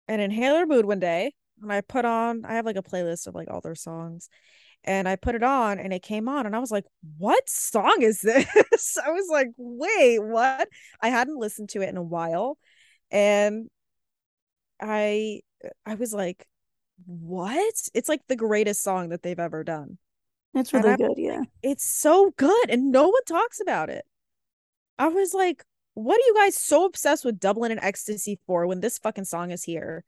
an inhaler mood one day and I put on I have like a playlist of like all their songs and I put it on and it came on and I was like what song is [laughs] this? I was like wait what? I hadn't listened to it in a while and I I was like what? It's like the greatest song that they've ever done It's really good, yeah. it's so good and no one talks about it I was like what are you guys so obsessed with Dublin and Ecstasy for when this fucking song is here?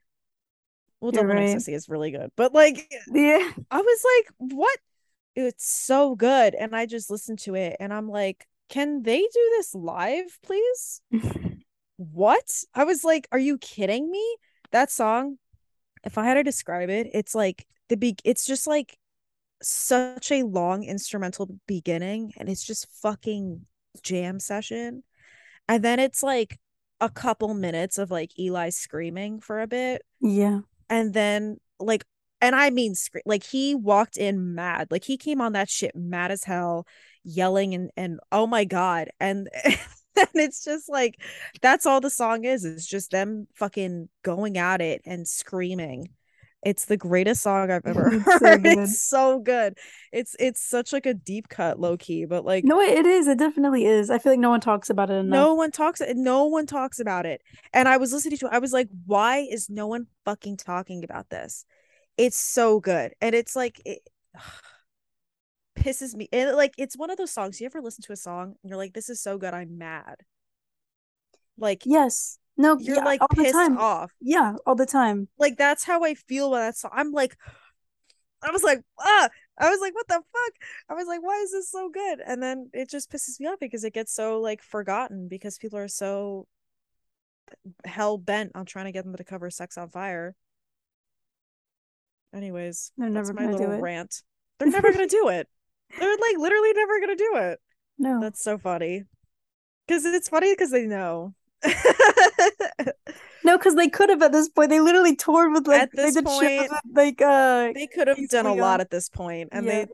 Well, You're Dublin right. Ecstasy is really good, but like Yeah. [laughs] I was like, what? It's so good. And I just listened to it and I'm like, can they do this live, please? [laughs] What? I was like, are you kidding me? That song, if I had to describe it, it's like the big it's just like such a long instrumental beginning and it's just fucking jam session. And then it's like a couple minutes of like Eli screaming for a bit Yeah. and then like and I mean scre- like he walked in mad like he came on that shit mad as hell yelling and and oh my god and [laughs] and it's just like that's all the song is it's just them fucking going at it and screaming it's the greatest song I've ever [laughs] It's so heard good. it's so good it's it's such like a deep cut low key but like No, it is. It definitely is. I feel like no one talks about it enough. no one talks no one talks about it and i was listening to it i was like why is no one fucking talking about this it's so good and it's like it [sighs] pisses me and like it's one of those songs you ever listen to a song and you're like this is so good i'm mad like Yes. No, you're yeah, like all the pissed time. off. Yeah, all the time. like that's how i feel about that song i'm like i was like ah i was like what the fuck? I was like why is this so good? And then it just pisses me off because it gets so like forgotten because people are so hell bent on trying to get them to cover sex on fire. Anyways They're that's never my little it. rant. They're never gonna do it. They're like literally never gonna do it. [laughs] No. that's so funny. Because it's funny because they know [laughs] No, because they could have at this point. They literally toured with like At they this point, with, like uh they could have done a Leon. lot at this point and Yeah. they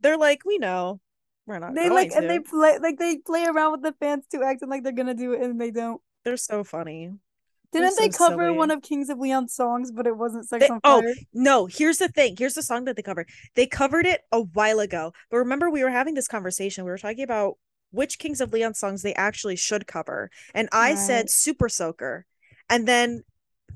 they're like we know we're not they going like to. and they play like they play around with the fans too, acting like they're gonna do it and they don't. they're so funny Didn't they so cover silly. one of Kings of Leon's songs, but it wasn't Sex They- on oh Fire? no here's the thing here's the song that they covered they covered it a while ago but remember we were having this conversation we were talking about which kings of leon songs they actually should cover and i said super soaker and then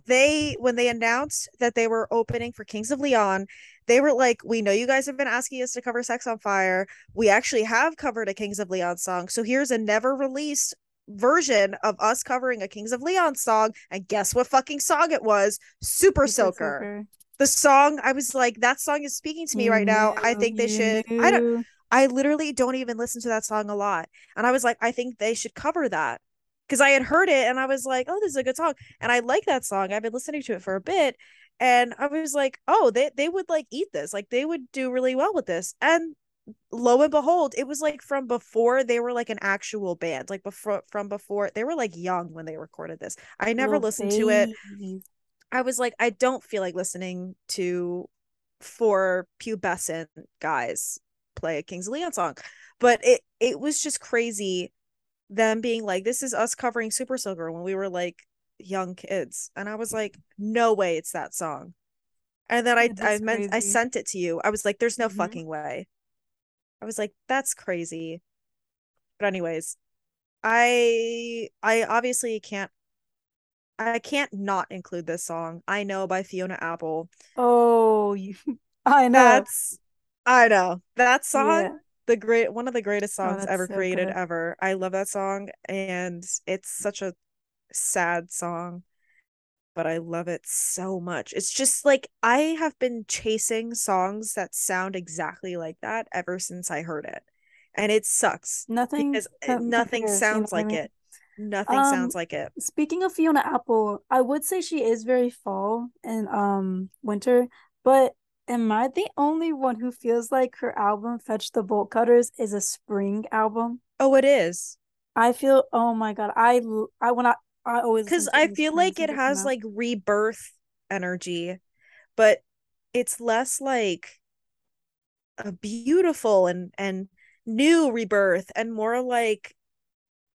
they when they announced that they were opening for kings of leon they were like, We know you guys have been asking us to cover Sex on Fire. We actually have covered a Kings of Leon song. So here's a never released version of us covering a Kings of Leon song. And guess what fucking song it was? Super, Super Soaker. Soaker. The song, I was like, that song is speaking to me right now. I think they should. I don't. I literally don't even listen to that song a lot. And I was like, I think they should cover that. Because I had heard it and I was like, oh, this is a good song. And I like that song. I've been listening to it for a bit and i was like oh they they would like eat this like they would do really well with this and lo and behold it was like from before they were like an actual band like before from before they were like young when they recorded this i never listened baby. to it i was like i don't feel like listening to four pubescent guys play a kings leon song. But it it was just crazy them being like this is us covering super soaker when we were like young kids. And i was like no way it's that song. And then i i meant crazy. i sent it to you. I was like there's no mm-hmm. fucking way. I was like that's crazy. But anyways i i obviously can't i can't not include this song. I know by fiona apple. Oh you [laughs] i know. That's i know that song yeah. the great one of the greatest oh, songs oh, ever so created good. ever i love that song and it's such a sad song, but I love it so much. It's just like I have been chasing songs that sound exactly like that ever since I heard it. And it sucks. Nothing because nothing sounds you know like I mean? it. Nothing um, sounds like it. Speaking of Fiona Apple, I would say she is very fall and um winter, but am I the only one who feels like her album Fetch the Bolt Cutters is a spring album? Oh, it is. I feel oh my god. I I when I I always because I feel like it has like rebirth energy, but it's less like a beautiful and and new rebirth and more like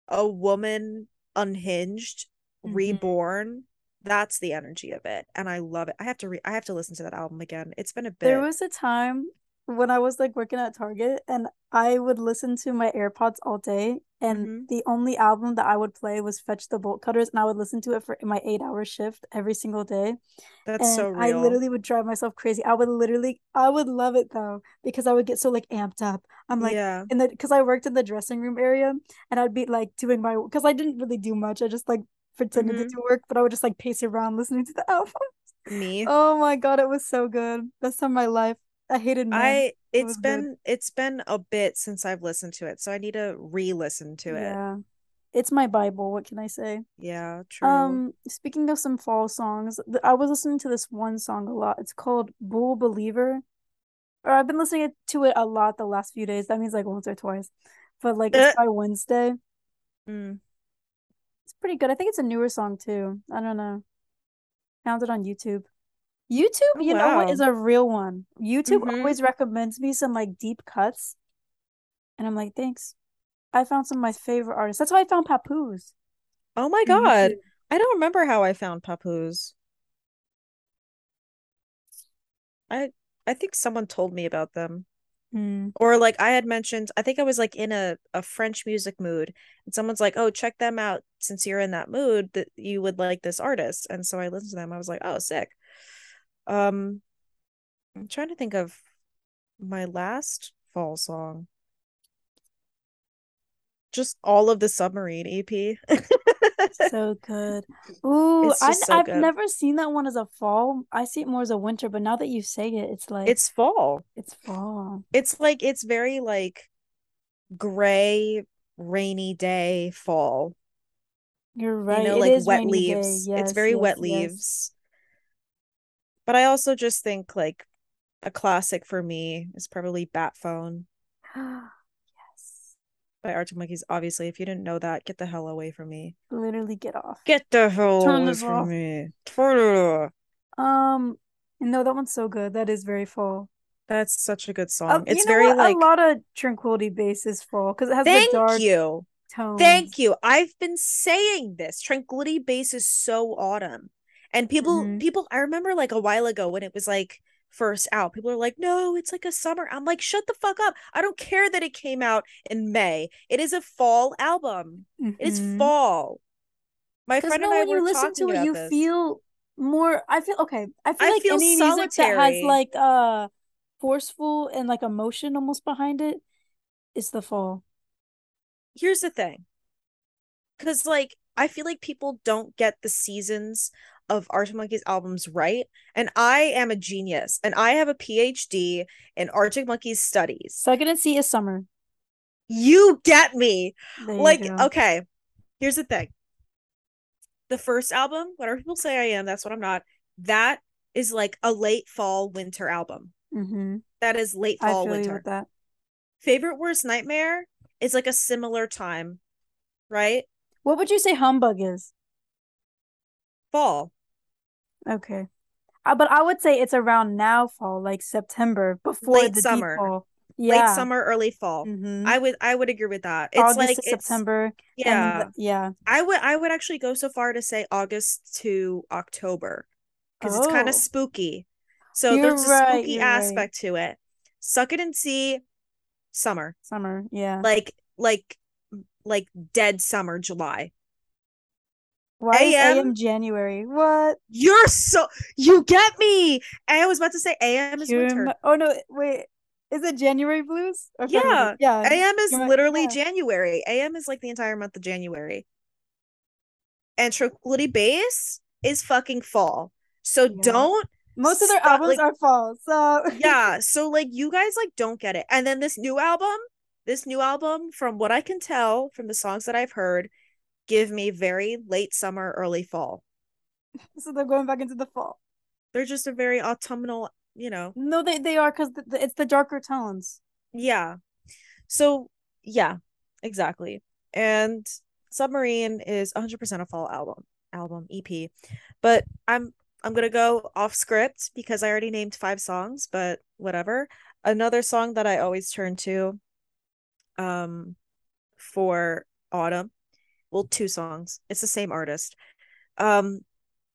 a woman unhinged mm-hmm. reborn that's the energy of it and i love it i have to re- i have to listen to that album again it's been a bit there was a time when I was like working at Target and I would listen to my AirPods all day and mm-hmm. the only album that I would play was Fetch the Bolt Cutters and I would listen to it for my 8-hour shift every single day. That's and so real. I literally would drive myself crazy. I would literally I would love it though because I would get so like amped up. I'm like yeah. in the cuz I worked in the dressing room area and I'd be like doing my cuz I didn't really do much. I just like pretended mm-hmm. to do work, but I would just like pace around listening to the [laughs] album. Me. Oh my god, it was so good. Best time of my life. I hated men. I it's it been good. it's been a bit since I've listened to it, so I need to re-listen to it. Yeah. It's my Bible, what can I say? Yeah, true. Um speaking of some fall songs, I was listening to this one song a lot. It's called Bull Believer. Or I've been listening to it a lot the last few days. That means like once or twice. But like it's by Wednesday. Mm. It's pretty good. I think it's a newer song too. I don't know. Found it on YouTube. YouTube, oh, you wow. know what, is a real one. YouTube mm-hmm. always recommends me some like deep cuts. And I'm like, thanks. I found some of my favorite artists. That's how I found Papooz. Oh my god. I don't remember how I found Papooz. I I think someone told me about them. Mm. Or like I had mentioned, I think I was like in a, a French music mood and someone's like, Oh, check them out since you're in that mood that you would like this artist. And so I listened to them. I was like, Oh, sick. Um, I'm trying to think of my last fall song. Just all of the submarine EP. [laughs] so good. [laughs] Ooh, I, so I've good. never seen that one as a fall. I see it more as a winter, but now that you say it, it's like it's fall. It's fall. It's like it's very like gray, rainy day fall. You're right. You know, it like wet leaves. Yes, it's very yes, wet leaves. Yes. But I also just think like a classic for me is probably Batphone. [gasps] By Arctic Monkeys. Obviously, if you didn't know that, get the hell away from me. Literally get off. Get the hell Turn away from off. me. Turn. Um no, that one's so good. That is very full. That's such a good song. Uh, it's very what? like a lot of tranquility base is full because it has Thank the dark you. Tones. Thank you. I've been saying this. Tranquility base is so autumn. And people mm-hmm. people I remember like a while ago when it was like first out, people are like, "No, it's like a summer." I'm like, "Shut the fuck up. I don't care that it came out in May. It is a fall album. Mm-hmm. It is mm-hmm. fall." My friend no, and I when were you listen to it, you this. feel more I feel okay. I feel I like feel any solitary. music that has like uh forceful and like emotion almost behind it's the fall. Here's the thing. Cause like I feel like people don't get the seasons of Arctic Monkeys albums right. And I am a genius and I have a PhD in Arctic Monkeys studies. Suck It and See is summer. You get me. like, okay, here's the thing. The first album, whatever people say I am, that's what I'm not. That is like a late fall winter album. Mm-hmm. That is late fall winter. that. Favorite worst nightmare is like a similar time, right? What would you say humbug is? Fall. Okay. Uh, but I would say it's around now fall, like September, before late the summer. fall. Yeah. Late summer, early fall. Mm-hmm. I would I would agree with that. It's August like September. Yeah. The, yeah. I would I would actually go so far to say August to October. Because oh. it's kind of spooky. So you're there's right, a spooky aspect right. to it. Suck it and see summer. Summer, yeah. Like like like dead summer July. Why AM, AM January? What? You're so you get me. I was about to say AM is winter. Oh no, wait. Is it January blues? Or yeah. Yeah. AM is literally yeah. January. AM is like the entire month of January. And Tranquility Base is fucking fall. So yeah. don't most of their albums like, are fall. So [laughs] yeah. So like you guys like don't get it. And then this new album, this new album, from what I can tell from the songs that I've heard, give me very late summer, early fall. [laughs] So they're going back into the fall. They're just a very autumnal, you know. No, they they are because the, the, it's the darker tones. Yeah. So yeah, exactly. And Submarine is 100% a fall album, album EP. But I'm I'm gonna go off script because I already named five songs, but whatever. Another song that I always turn to um for autumn. Well, two songs. It's the same artist. Um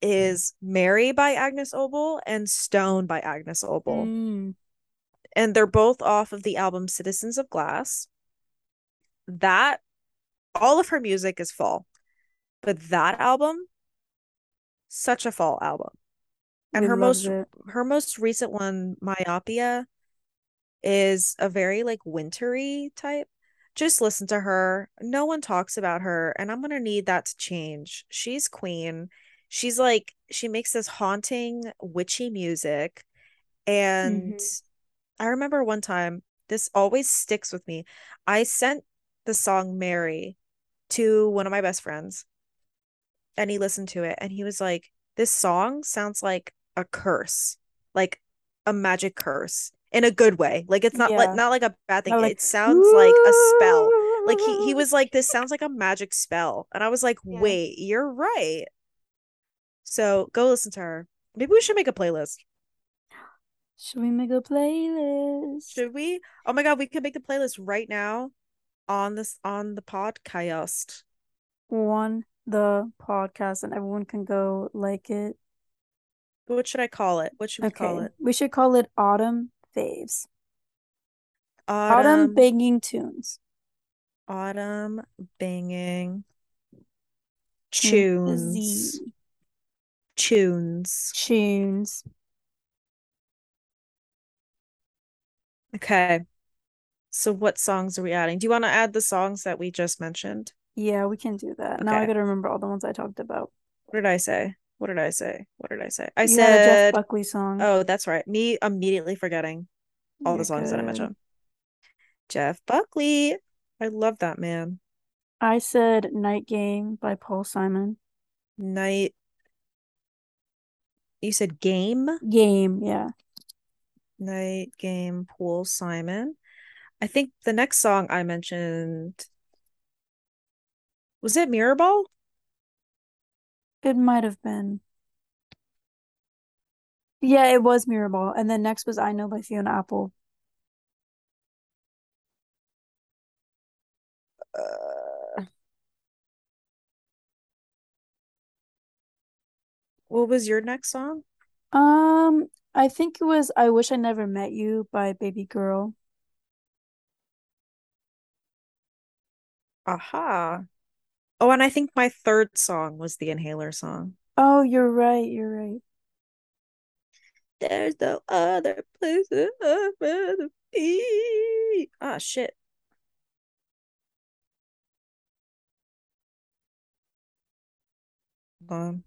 is Mary by Agnes Obel and Stone by Agnes Obel. Mm. And they're both off of the album Citizens of Glass. That all of her music is fall. But that album such a fall album. And her most it. her most recent one, Myopia, is a very like wintry type. Just listen to her. No one talks about her, and I'm gonna need that to change. She's queen. She's like she makes this haunting, witchy music. And mm-hmm. I remember one time, this always sticks with me. I sent the song Mary to one of my best friends and he listened to it and he was like, This song sounds like a curse, like a magic curse in a good way. Like it's not yeah. like not like a bad thing. Like, it sounds like a spell. Like he he was like, This [laughs] sounds like a magic spell. And I was like, yeah. Wait, you're right. So go listen to her. Maybe we should make a playlist. Should we make a playlist? Should we? Oh my god, we can make the playlist right now on this on the podcast. One the podcast and everyone can go like it. What should I call it? What should we okay. call it? We should call it Autumn Faves. Autumn, Autumn banging tunes. Autumn banging tunes. Tunes. Tunes. Okay. So what songs are we adding? Do you want to add the songs that we just mentioned? Yeah, we can do that. Okay. Now I gotta remember all the ones I talked about. What did I say? What did I say? What did I say? I you said Jeff Buckley song. Oh, that's right. Me immediately forgetting all You're the songs good. that I mentioned. Jeff Buckley. I love that man. I said Night Game by Paul Simon. Night. You said game? Game, yeah. Night Game, Paul Simon. I think the next song I mentioned was it Mirrorball? It might have been. Yeah, it was Mirrorball. And then next was I Know by Fiona Apple. Uh, what was your next song? Um, I think it was I Wish I Never Met You by Baby Girl. Aha. Oh, and I think my third song was the Inhaler song. Oh, you're right. You're right. There's no other place I'd rather be. Ah, shit. Um.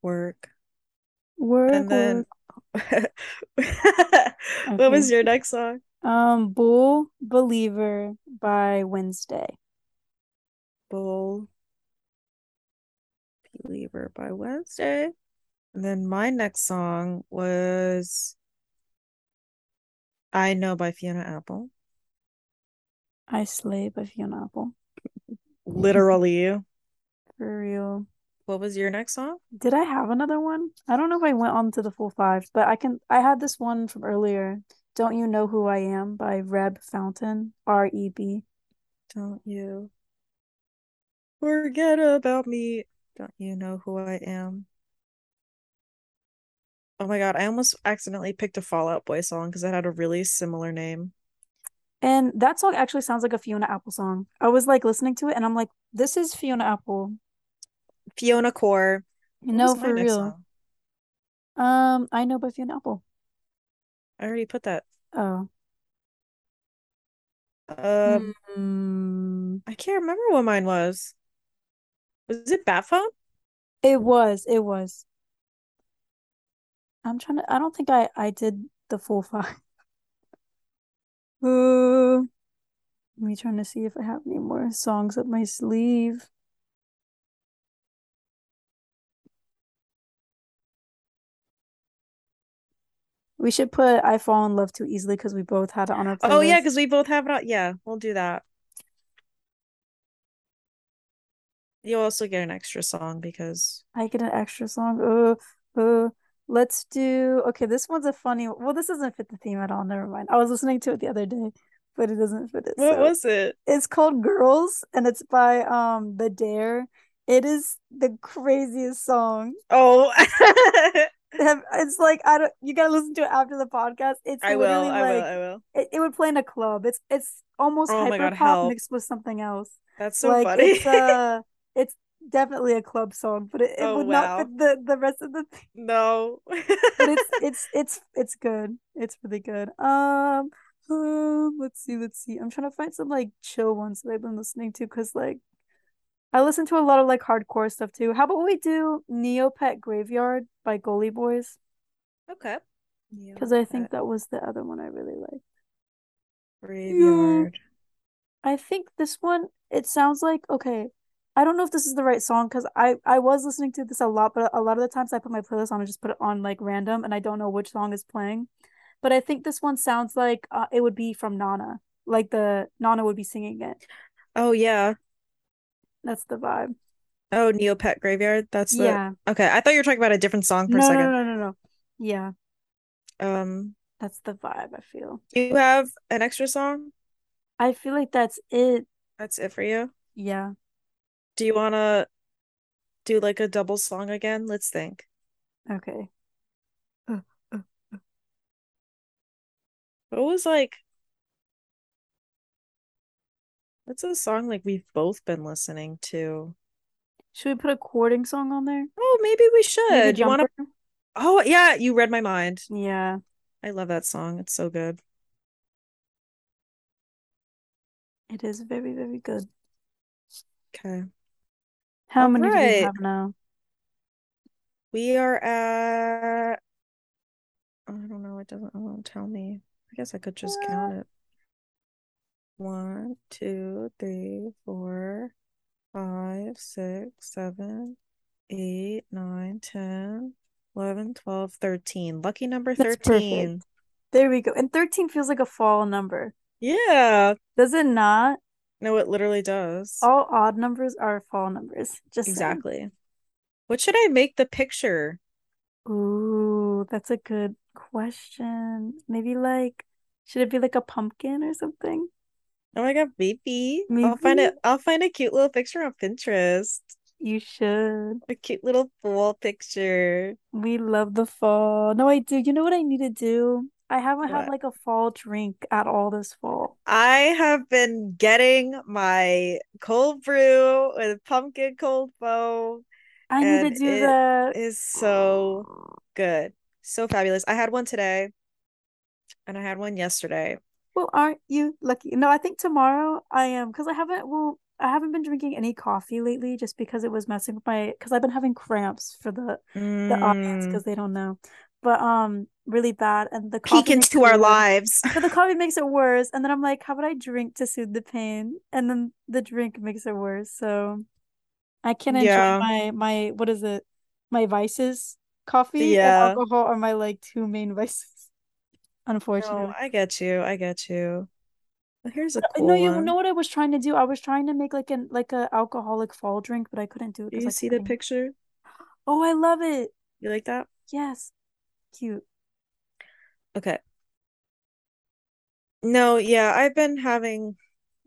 Work. Work. And then work. [laughs] what was your next song? Um, Bull Believer by Wednesday. Bull Believer by Wednesday. And then my next song was I Know by Fiona Apple. I Slay by Fiona Apple. [laughs] Literally. You. For real. What was your next song? Did I have another one? I don't know if I went on to the full five, but I can I had this one from earlier. Don't You Know Who I Am by Reb Fountain. R E B. Don't you forget about me. Don't you know who I am? Oh my god, I almost accidentally picked a Fall Out Boy song because it had a really similar name. And that song actually sounds like a Fiona Apple song. I was like listening to it and I'm like, this is Fiona Apple. Fiona Core. No, for real. Um, I know by Fiona Apple. I already put that. Oh. Um, mm. I can't remember what mine was. Was it Batphone? It was. It was. I'm trying to. I don't think I I did the full [laughs] five. Uh, me trying to see if I have any more songs up my sleeve. We should put I Fall in Love Too Easily because we both had it on our playlist. Oh yeah, because we both have it on. Yeah, we'll do that. You'll also get an extra song because I get an extra song. Uh, uh, let's do okay. This one's a funny. Well, this doesn't fit the theme at all. Never mind. I was listening to it the other day, but it doesn't fit it. What so. was it? It's called Girls, and it's by um The Dare. It is the craziest song. Oh. [laughs] it's like I don't. You gotta listen to it after the podcast. It's I will. I like, will. I will. It, it would play in a club. It's it's almost oh hyper pop mixed with something else. That's so like, funny. It's uh, [laughs] it's definitely a club song, but it, it oh, would wow. not fit the the rest of the. [laughs] Thing. No. but it's [laughs] it's it's it's good. It's really good. Um. Um, let's see, let's see. I'm trying to find some like chill ones that I've been listening to because like I listen to a lot of like hardcore stuff too. How about we do Neopet Graveyard by Goalie Boys? Okay. Because I think that was the other one I really liked. Graveyard. Yeah. I think this one, it sounds like, okay, I don't know if this is the right song because I, I was listening to this a lot, but a lot of the times I put my playlist on and just put it on like random and I don't know which song is playing. But I think this one sounds like uh, it would be from Nana. Like the Nana would be singing it. Oh, yeah. That's the vibe. Oh, Neopet Graveyard. That's the yeah. Okay, I thought you were talking about a different song for no, a second. No, no, no, no. Yeah. Um. That's the vibe. I feel. You have an extra song. I feel like that's it. That's it for you. Yeah. Do you want to do like a double song again? Let's think. Okay. Uh, uh, uh. What was like What's a song like we've both been listening to? Should we put a courting song on there? Oh, maybe we should. You want to? Oh yeah, you read my mind. Yeah, I love that song. It's so good. It is very very good. Okay. How All many right. do we have now? We are at. I don't know. It doesn't. It won't tell me. I guess I could just count uh, it. One, two, three, four, five, six, seven, eight, nine, ten, eleven, twelve, thirteen. Lucky number 13. There we go. And 13 feels like a fall number. Yeah. Does it not? No, it literally does. All odd numbers are fall numbers. Just exactly. Saying. What should I make the picture? Ooh, that's a good question. Maybe like, should it be like a pumpkin or something? Oh my god, baby. Maybe. I'll find it. I'll find a cute little picture on Pinterest. You should. A cute little fall picture. We love the fall. No, I do. You know what I need to do? I haven't what? had like a fall drink at all this fall. I have been getting my cold brew with pumpkin cold foam. I need to do that. Is so good. So fabulous. I had one today and I had one yesterday. Well, aren't you lucky? No, I think tomorrow I am because I haven't well, I haven't been drinking any coffee lately just because it was messing with my because I've been having cramps for the mm. the audience because they don't know. But um really bad and the peek into our lives. But the coffee makes it worse. And then I'm like, how would I drink to soothe the pain? And then the drink makes it worse. So I can enjoy yeah. my my what is it? My vices. Coffee yeah. and alcohol are my like two main [laughs] vices. Unfortunately. No, I get you. I get you. here's a cool no. You one. know what I was trying to do? I was trying to make like an like a alcoholic fall drink, but I couldn't do it. Do you see the picture? Oh, I love it. You like that? Yes. Cute. Okay. No, yeah, I've been having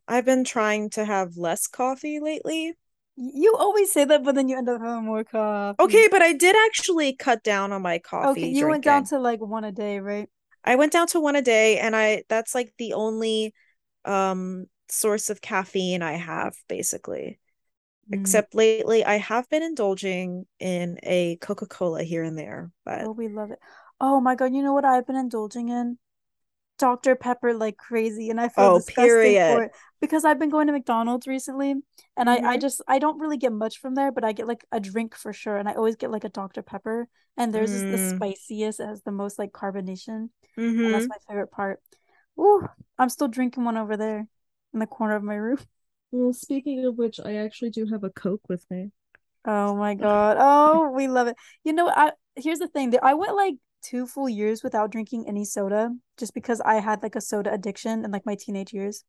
I've been trying to have less coffee lately. You always say that, but then you end up having more coffee. Okay, but I did actually cut down on my coffee. Okay, you drinking. went down to like one a day, right? I went down to one a day and I that's like the only um source of caffeine I have basically. Mm. Except lately I have been indulging in a Coca-Cola here and there, but Oh, we love it. Oh my god, you know what I've been indulging in? Dr. Pepper like crazy and I feel oh, disgusting period. for it because I've been going to McDonald's recently and mm-hmm. I I mm-hmm. just I don't really get much from there but I get like a drink for sure and I always get like a Dr. Pepper and theirs mm. is the mm. spiciest it has the most like carbonation mm-hmm. and that's mm-hmm. my favorite part. Ooh, I'm still drinking one over there in the corner of my room. [laughs] Well, speaking of which, I actually do have a Coke with me. Oh my [laughs] god. Oh, we love it. You know, I here's the thing. I went like two full years without drinking any soda just because I had like a soda addiction in like my teenage years.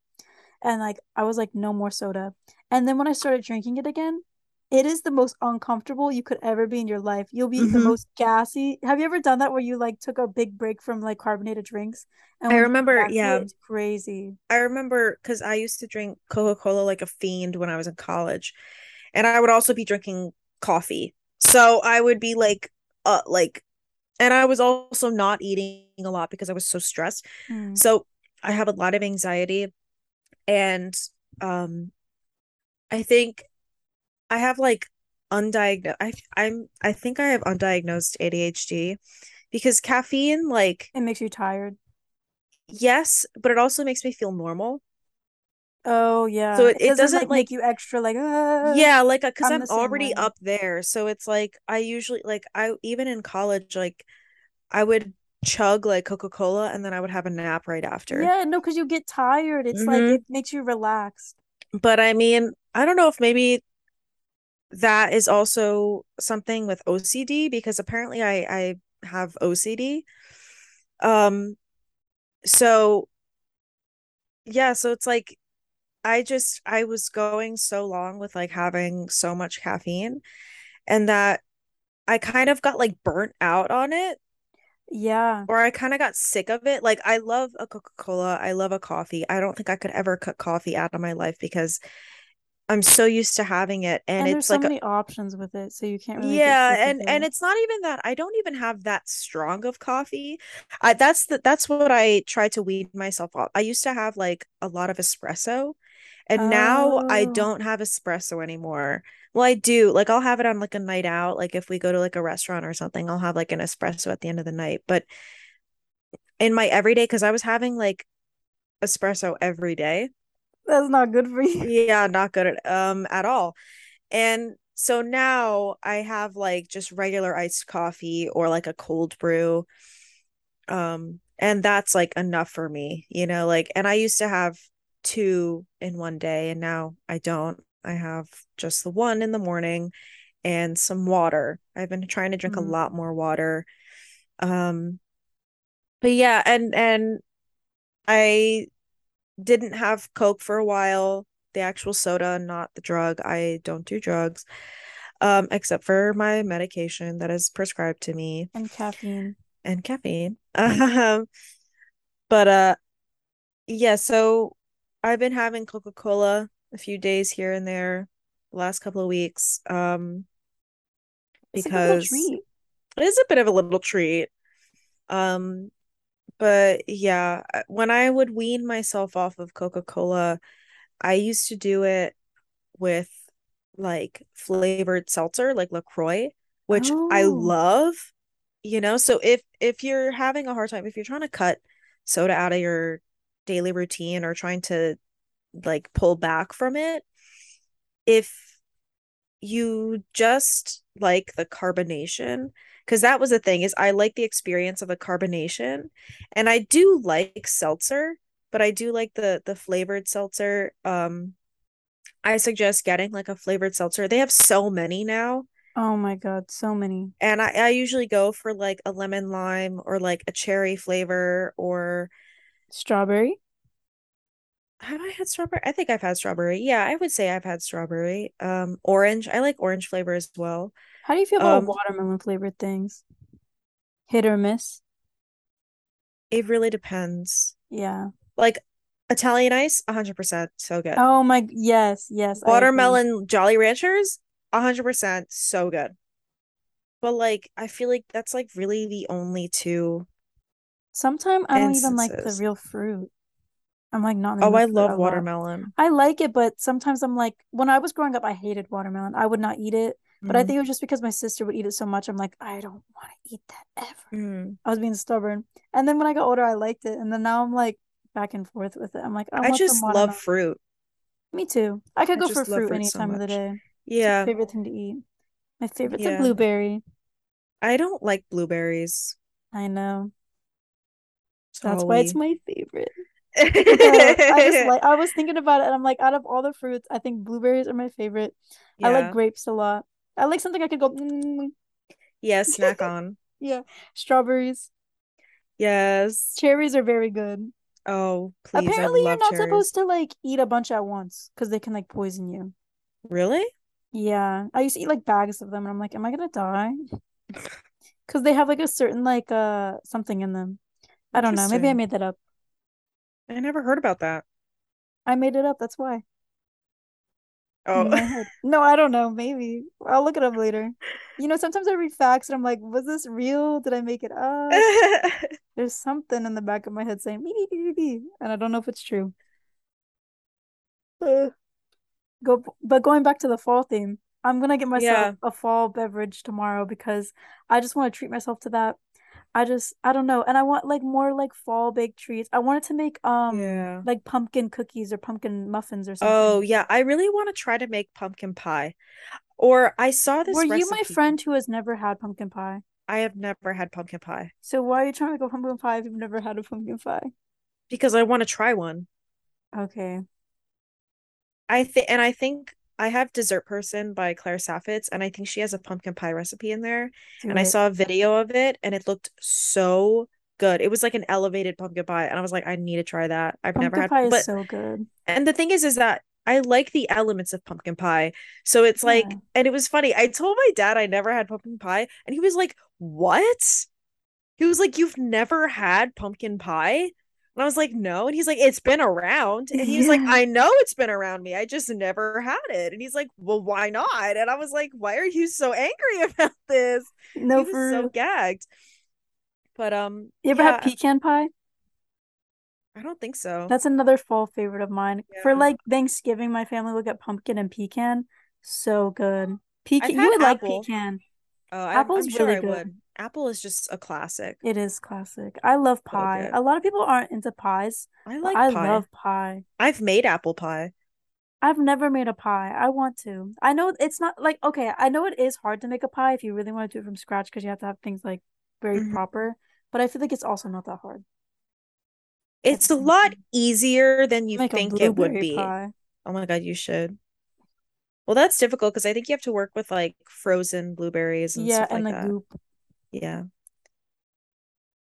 And like I was like no more soda. And then when I started drinking it again, it is the most uncomfortable you could ever be in your life. You'll be mm-hmm. the most gassy. Have you ever done that where you like took a big break from like carbonated drinks? And I remember, gassy, yeah, it's crazy. I remember because I used to drink Coca Cola like a fiend when I was in college, and I would also be drinking coffee. So I would be like, uh, like and I was also not eating a lot because I was so stressed. Mm. So I have a lot of anxiety and um I think I have like undiagnosed I I'm I think I have undiagnosed ADHD because caffeine like it makes you tired. Yes, but it also makes me feel normal. Oh yeah. So it, it, doesn't, doesn't like, make you extra like uh, yeah like because I'm, I'm already up there. So it's like I usually like I even in college like I would chug like Coca Cola and then I would have a nap right after. Yeah, no, because you get tired. It's mm-hmm. like it makes you relaxed. But I mean, I don't know if maybe that is also something with OCD because apparently I I have OCD. Um so yeah, so it's like I just I was going so long with like having so much caffeine and that I kind of got like burnt out on it. Yeah. Or I kind of got sick of it. Like I love a Coca-Cola, I love a coffee. I don't think I could ever cut coffee out of my life because I'm so used to having it and, and it's like so many a, options with it so you can't really Yeah, and and it's not even that I don't even have that strong of coffee. I that's the that's what I try to weed myself off. I used to have like a lot of espresso and oh. now I oh. don't have espresso anymore. Well, I do. Like I'll have it on like a night out. Like if we go to like a restaurant or something, I'll have like an espresso at the end of the night. But in my everyday, because I was having like espresso every day. That's not good for you. Yeah, not good at um at all. And so now I have like just regular iced coffee or like a cold brew. Um, and that's like enough for me, you know, like and I used to have two in one day and now I don't. I have just the one in the morning and some water. I've been trying to drink mm. a lot more water. Um but yeah, and and I didn't have Coke for a while, the actual soda, not the drug. I don't do drugs. Um, except for my medication that is prescribed to me. And caffeine. And caffeine. [laughs] Um but uh yeah, so I've been having Coca Cola a few days here and there, the last couple of weeks. Um, because it is a bit of a little treat. Um, But yeah, when I would wean myself off of Coca-Cola, I used to do it with like flavored seltzer, like LaCroix, which oh. I love, you know. So if if you're having a hard time, if you're trying to cut soda out of your daily routine or trying to like pull back from it, if you just like the carbonation, because that was the thing is I like the experience of the carbonation, and I do like seltzer, but I do like the the flavored seltzer. Um, I suggest getting like a flavored seltzer. They have so many now. Oh my god, so many. And I, I usually go for like a lemon lime or like a cherry flavor or strawberry. Have I had strawberry? I think I've had strawberry. Yeah, I would say I've had strawberry. Um, orange. I like orange flavor as well. How do you feel about um, watermelon flavored things? Hit or miss? It really depends. Yeah. Like Italian ice, 100% so good. Oh my yes, yes. Watermelon Jolly Ranchers, 100% so good. But like I feel like that's like really the only two Sometimes I don't even like the real fruit. I'm like not. Oh, I love watermelon. I like it, but sometimes I'm like, when I was growing up, I hated watermelon. I would not eat it. But I mm. think it was just because my sister would eat it so much. I'm like, I don't want to eat that ever. Mm. I was being stubborn. And then when I got older, I liked it. And then now I'm like back and forth with it. I'm like, I, I just love fruit. Me too. I could I go for fruit, fruit any so time of the day. Yeah. favorite thing to eat. My favorite's yeah. a blueberry. I don't like blueberries. I know. That's why it's my favorite. I just [laughs] like I was thinking about it and I'm like out of all the fruits, I think blueberries are my favorite. Yeah. I like grapes a lot. I like something I could go. Mm. Yeah, [laughs] snack on. yeah, strawberries. Yes, cherries are very good. Oh, please! Apparently, you're not cherries. supposed to like eat a bunch at once because they can like poison you. Really? Yeah, I used to eat like bags of them, and I'm like, am I gonna die? Because they have like a certain like uh something in them. I don't know. Maybe I made that up. I never heard about that. I made it up. That's why. Oh [laughs] no, I don't know. Maybe I'll look it up later. You know, sometimes I read facts and I'm like, was this real? Did I make it up? [laughs] There's something in the back of my head saying beep, beep, beep, and I don't know if it's true. Uh, go, but going back to the fall theme, I'm gonna get myself yeah. a fall beverage tomorrow because I just want to treat myself to that. I just I don't know, and I want like more like fall baked treats. I wanted to make um yeah. like pumpkin cookies or pumpkin muffins or something. Oh yeah, I really want to try to make pumpkin pie. Or I saw this. Were recipe. you my friend who has never had pumpkin pie? I have never had pumpkin pie. So why are you trying to go pumpkin pie if you've never had a pumpkin pie? Because I want to try one. Okay. I think, and I think I have Dessert Person by Claire Saffitz, and I think she has a pumpkin pie recipe in there. And. I saw a video of it, and it looked so good. It was like an elevated pumpkin pie, and I was like, I need to try that. I've pumpkin never had pie. But, so good. And the thing is, is that I like the elements of pumpkin pie. So it's yeah. like, and it was funny. I told my dad I never had pumpkin pie, and he was like, "What?" He was like, "You've never had pumpkin pie?" And I was like, no. And he's like, it's been around. And he's yeah. like, I know it's been around me. I just never had it. And he's like, well, why not? And I was like, why are you so angry [laughs] about this? No, he was so gagged. But um, you ever yeah. had pecan pie? I don't think so. That's another fall favorite of mine. Yeah. For like Thanksgiving, my family would get pumpkin and pecan. So good. [gasps] Pecan, you would apple. like pecan. Oh, Apple's I'm, I'm really sure good. Apple is just a classic. It is classic. I love pie. So a lot of people aren't into pies. I like I pie. love pie. I've made apple pie. I've never made a pie. I want to. I know it's not like okay, I know it is hard to make a pie if you really want to do it from scratch because you have to have things like very mm-hmm. proper, but I feel like it's also not that hard. It's a lot easier than you think it would be. Pie. Oh my god, you should. Well, that's difficult because I think you have to work with like frozen blueberries and yeah, stuff and like the that. goop. Yeah.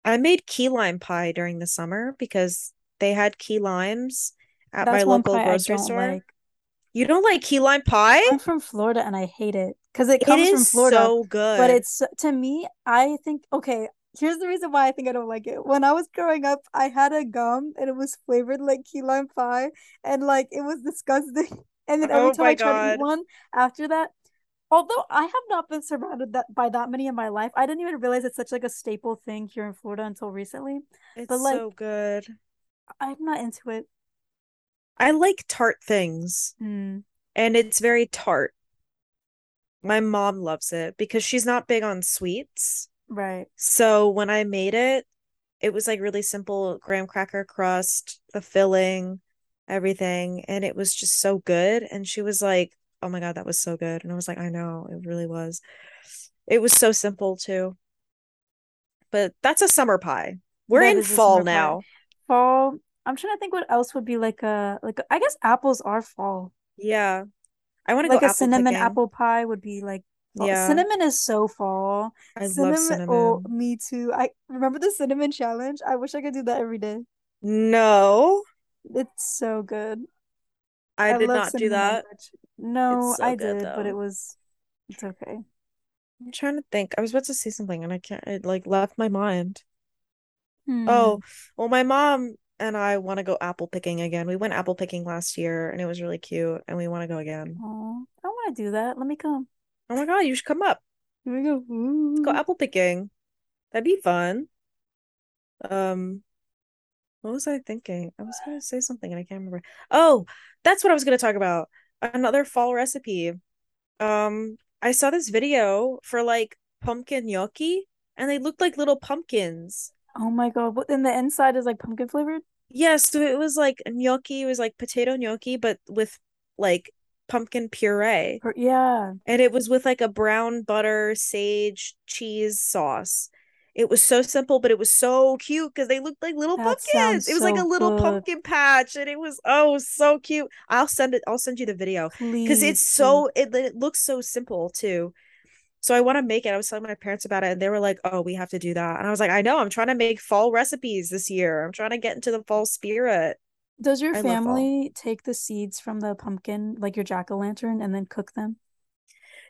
I made key lime pie during the summer because they had key limes at That's my local grocery store. Like. You don't like key lime pie? I'm from Florida and I hate it because it comes it from Florida. So good, but it's to me. I think okay. Here's the reason why I think I don't like it. When I was growing up, I had a gum and it was flavored like key lime pie, and like it was disgusting. [laughs] And then every oh time I tried one after that, Although I have not been surrounded that by that many in my life, I didn't even realize it's such like a staple thing here in Florida until recently. It's but like so good. I'm not into it. I like tart things. Mm. And it's very tart. My mom loves it because she's not big on sweets. Right. So when I made it, it was like really simple graham cracker crust, the filling, everything, and it was just so good. And she was like, "Oh my god, that was so good." And I was like, "I know, it really was." It was so simple too. But that's a summer pie. We're That in fall summer pie. now. Fall. I'm trying to think what else would be like a like I guess apples are fall. Yeah. I want to go Like a apple cinnamon picking. apple pie would be like fall. Yeah. Cinnamon is so fall. I love Cinnamon, oh, me too. I remember the cinnamon challenge. I wish I could do that every day. No, It's so good. I I did not do that. No, so I good did, but it was it's okay. I'm trying to think. I was about to say something and I can't, it like left my mind. Hmm. Oh, well, my mom and I want to go apple picking again. We went apple picking last year and it was really cute and we want to go again. Oh, I want to do that. Let me come. Oh my God, you should come up. Here we go. Go apple picking. That'd be fun. Um, what was I thinking? I was gonna say something and I can't remember. Oh, that's what I was gonna talk about. Another fall recipe. Um, I saw this video for like pumpkin gnocchi and they looked like little pumpkins. Oh my God. What, and the inside is like pumpkin flavored? Yes, so it was like gnocchi, it was like potato gnocchi, but with like pumpkin puree. Yeah. And it was with like a brown butter sage cheese sauce. It was so simple, but it was so cute because they looked like little That pumpkins. It was like a little good. pumpkin patch, and it was oh so cute. I'll send it, I'll send you the video because it's so it, it looks so simple too. So I want to make it. I was telling my parents about it, and they were like, "Oh, we have to do that." And I was like, "I know. I'm trying to make fall recipes this year. I'm trying to get into the fall spirit. Does your I family take the seeds from the pumpkin, like your jack-o'-lantern, and then cook them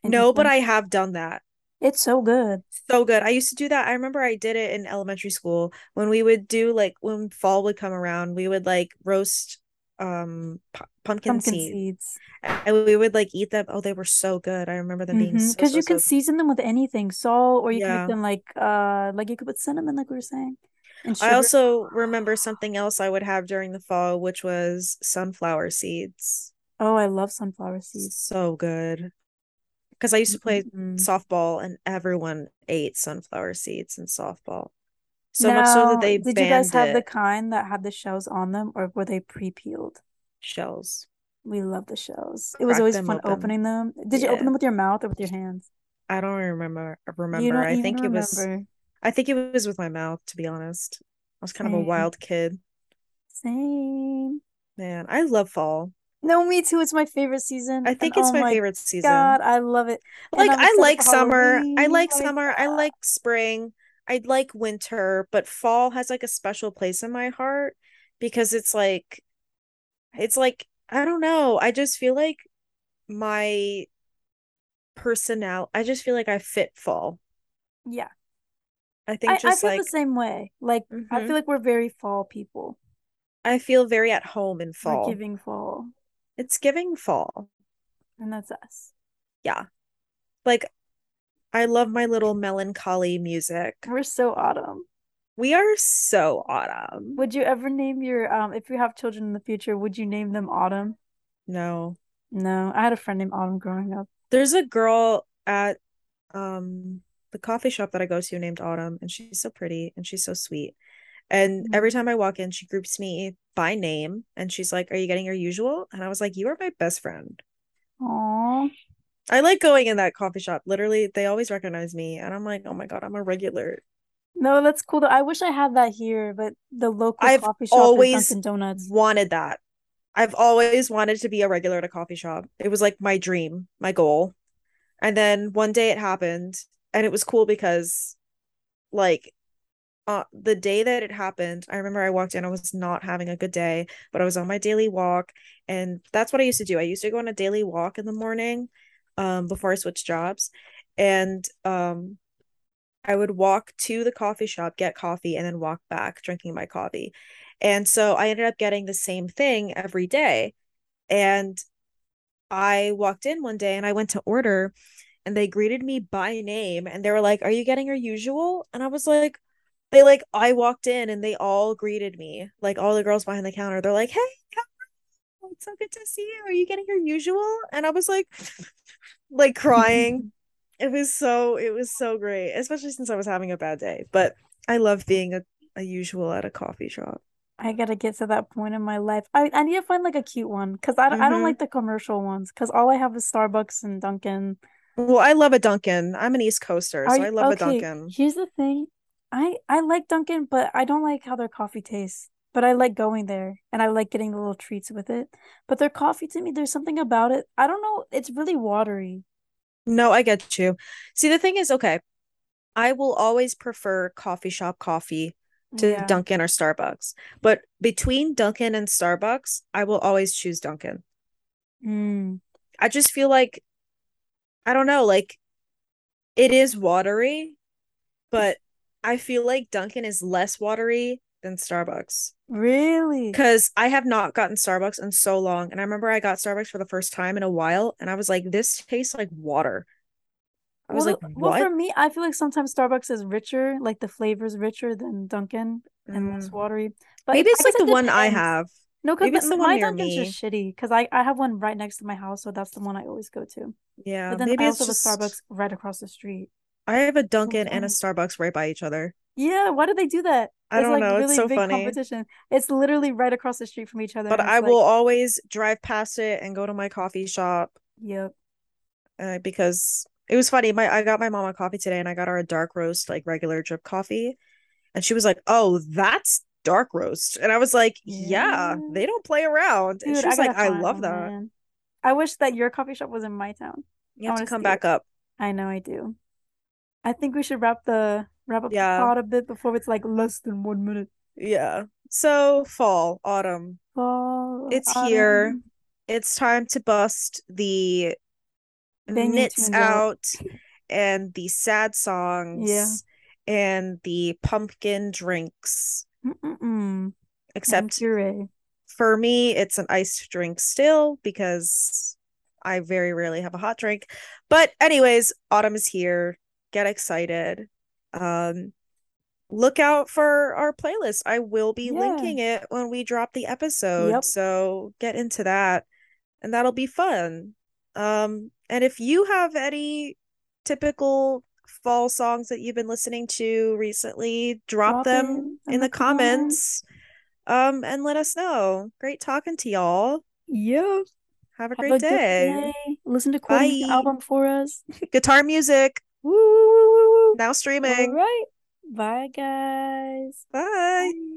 No, but? I have done that. It's so good. So good. I used to do that. I remember I did it in elementary school when we would do like when fall would come around, we would like roast um pu- pumpkin Pumpkin seeds seeds. and we would like eat them. Oh, they were so good. I remember them being Mm-hmm. so Because so you can so season them with anything, salt, or you can make them like uh like you could put cinnamon, like we were saying, and I also remember something else I would have during the fall, which was sunflower seeds. Oh, I love sunflower seeds. So good. Because I used to play Mm-mm. softball and everyone ate sunflower seeds in softball. So much so that they did you guys have the kind that had the shells on them, or were they pre-peeled? Shells. We love the shells. It was Crack always fun open. opening them. Did you open them with your mouth or with your hands? I don't remember remember. don't I think it was remember. I think it was with my mouth, to be honest. I was kind of a wild kid. Same. Man, I love fall. No, me too. It's my favorite season. I And think it's oh my my favorite season. God, I love it. Like I like summer. I like Oh summer. I like spring. I like winter, but fall has like a special place in my heart because it's like it's like I don't know. I just feel like my personnel, I just feel like I fit fall. Yeah. I think I, I just feel the same way. Like, I mhm. feel like we're very fall people. I feel very at home in We're fall. giving fall, It's giving fall. and that's us. Yeah. Like I love my little melancholy music. We're so autumn. We are so autumn. Would you ever name your um if you have children in the future, would you name them Autumn? No. No, I had a friend named Autumn growing up. There's a girl at um the coffee shop that I go to named Autumn, and she's so pretty and she's so sweet. And every Mm. time I walk in, she groups me by name and she's like, Are you getting your usual? And I was like, You are my best friend. Aw. I like going in that coffee shop. Literally, they always recognize me, and I'm like, Oh my God, I'm a regular. No, that's cool though. I wish I had that here, but the local I've coffee shop always Dunkin' Donuts. wanted that. I've always wanted to be a regular at a coffee shop. It was like my dream, my goal. And then one day it happened, and it was cool because like uh the day that it happened, I remember I walked in, I was not having a good day, but I was on my daily walk, and that's what I used to do. I used to go on a daily walk in the morning um before I switched jobs. And um I would walk to the coffee shop, get coffee, and then walk back drinking my coffee. And so I ended up getting the same thing every day. And I walked in one day and I went to order, and they greeted me by name and they were like, Are you getting your usual? And I was like, They like, I walked in and they all greeted me, like all the girls behind the counter. They're like, Hey, it's so good to see you. Are you getting your usual? And I was like, [laughs] like crying. [laughs] it was so, it was so great, especially since I was having a bad day. But I love being a, a usual at a coffee shop. I gotta get to that point in my life. I, I need to find like a cute one because I, mm-hmm. I don't mm-hmm. like the commercial ones because all I have is Starbucks and Dunkin'. Well, I love a Dunkin'. I'm an East Coaster, so I love okay, a Dunkin'. Here's the thing. I I like Dunkin', but I don't like how their coffee tastes. But I like going there and I like getting the little treats with it. But their coffee to me, there's something about it. I don't know. It's really watery. No, I get you. See, the thing is, okay, I will always prefer coffee shop coffee to yeah. Dunkin' or Starbucks. But between Dunkin' and Starbucks, I will always choose Dunkin'. Mm. I just feel like I don't know, like it is watery, but I feel like Dunkin' is less watery than Starbucks. Really? Because I have not gotten Starbucks in so long. And I remember I got Starbucks for the first time in a while and I was like, this tastes like water. I was well, like, what? well, for me, I feel like sometimes Starbucks is richer, like the flavors richer than Dunkin' and mm. less watery. But maybe it's like the one I have. No, because my Dunkin's just shitty. Because I, I have one right next to my house, so that's the one I always go to. Yeah, but then maybe I also just... have a Starbucks right across the street. I have a Dunkin' and a Starbucks right by each other. Yeah, why do they do that? I don't like know. Really it's so funny. Competition. It's literally right across the street from each other. But I like... will always drive past it and go to my coffee shop. Yep. Uh, because it was funny. My I got my mom a coffee today, and I got her a dark roast, like regular drip coffee, and she was like, "Oh, that's dark roast," and I was like, "Yeah, yeah they don't play around." Dude, and she was I like, "I love that." Man. I wish that your coffee shop was in my town. You have to come back it. up. I know, I do. I think we should wrap the wrap up yeah. the pod a bit before it's like less than one minute. Yeah. So fall, autumn. Fall. It's autumn. here. It's time to bust the knits out and the sad songs yeah. and the pumpkin drinks. Mm-mm-mm. Except for me, it's an iced drink still because I very rarely have a hot drink. But anyways, autumn is here. Get excited. Um look out for our playlist. I will be yeah. linking it when we drop the episode. Yep. So get into that and that'll be fun. Um and if you have any typical fall songs that you've been listening to recently, drop, drop them in, in the, the comments. comments. Um, and let us know. Great talking to y'all. Yeah. Have a have great a day. day. Listen to Courtney's album for us. [laughs] Guitar music. Woo, woo, woo, woo. Now streaming. All right. Bye, guys. Bye. Bye.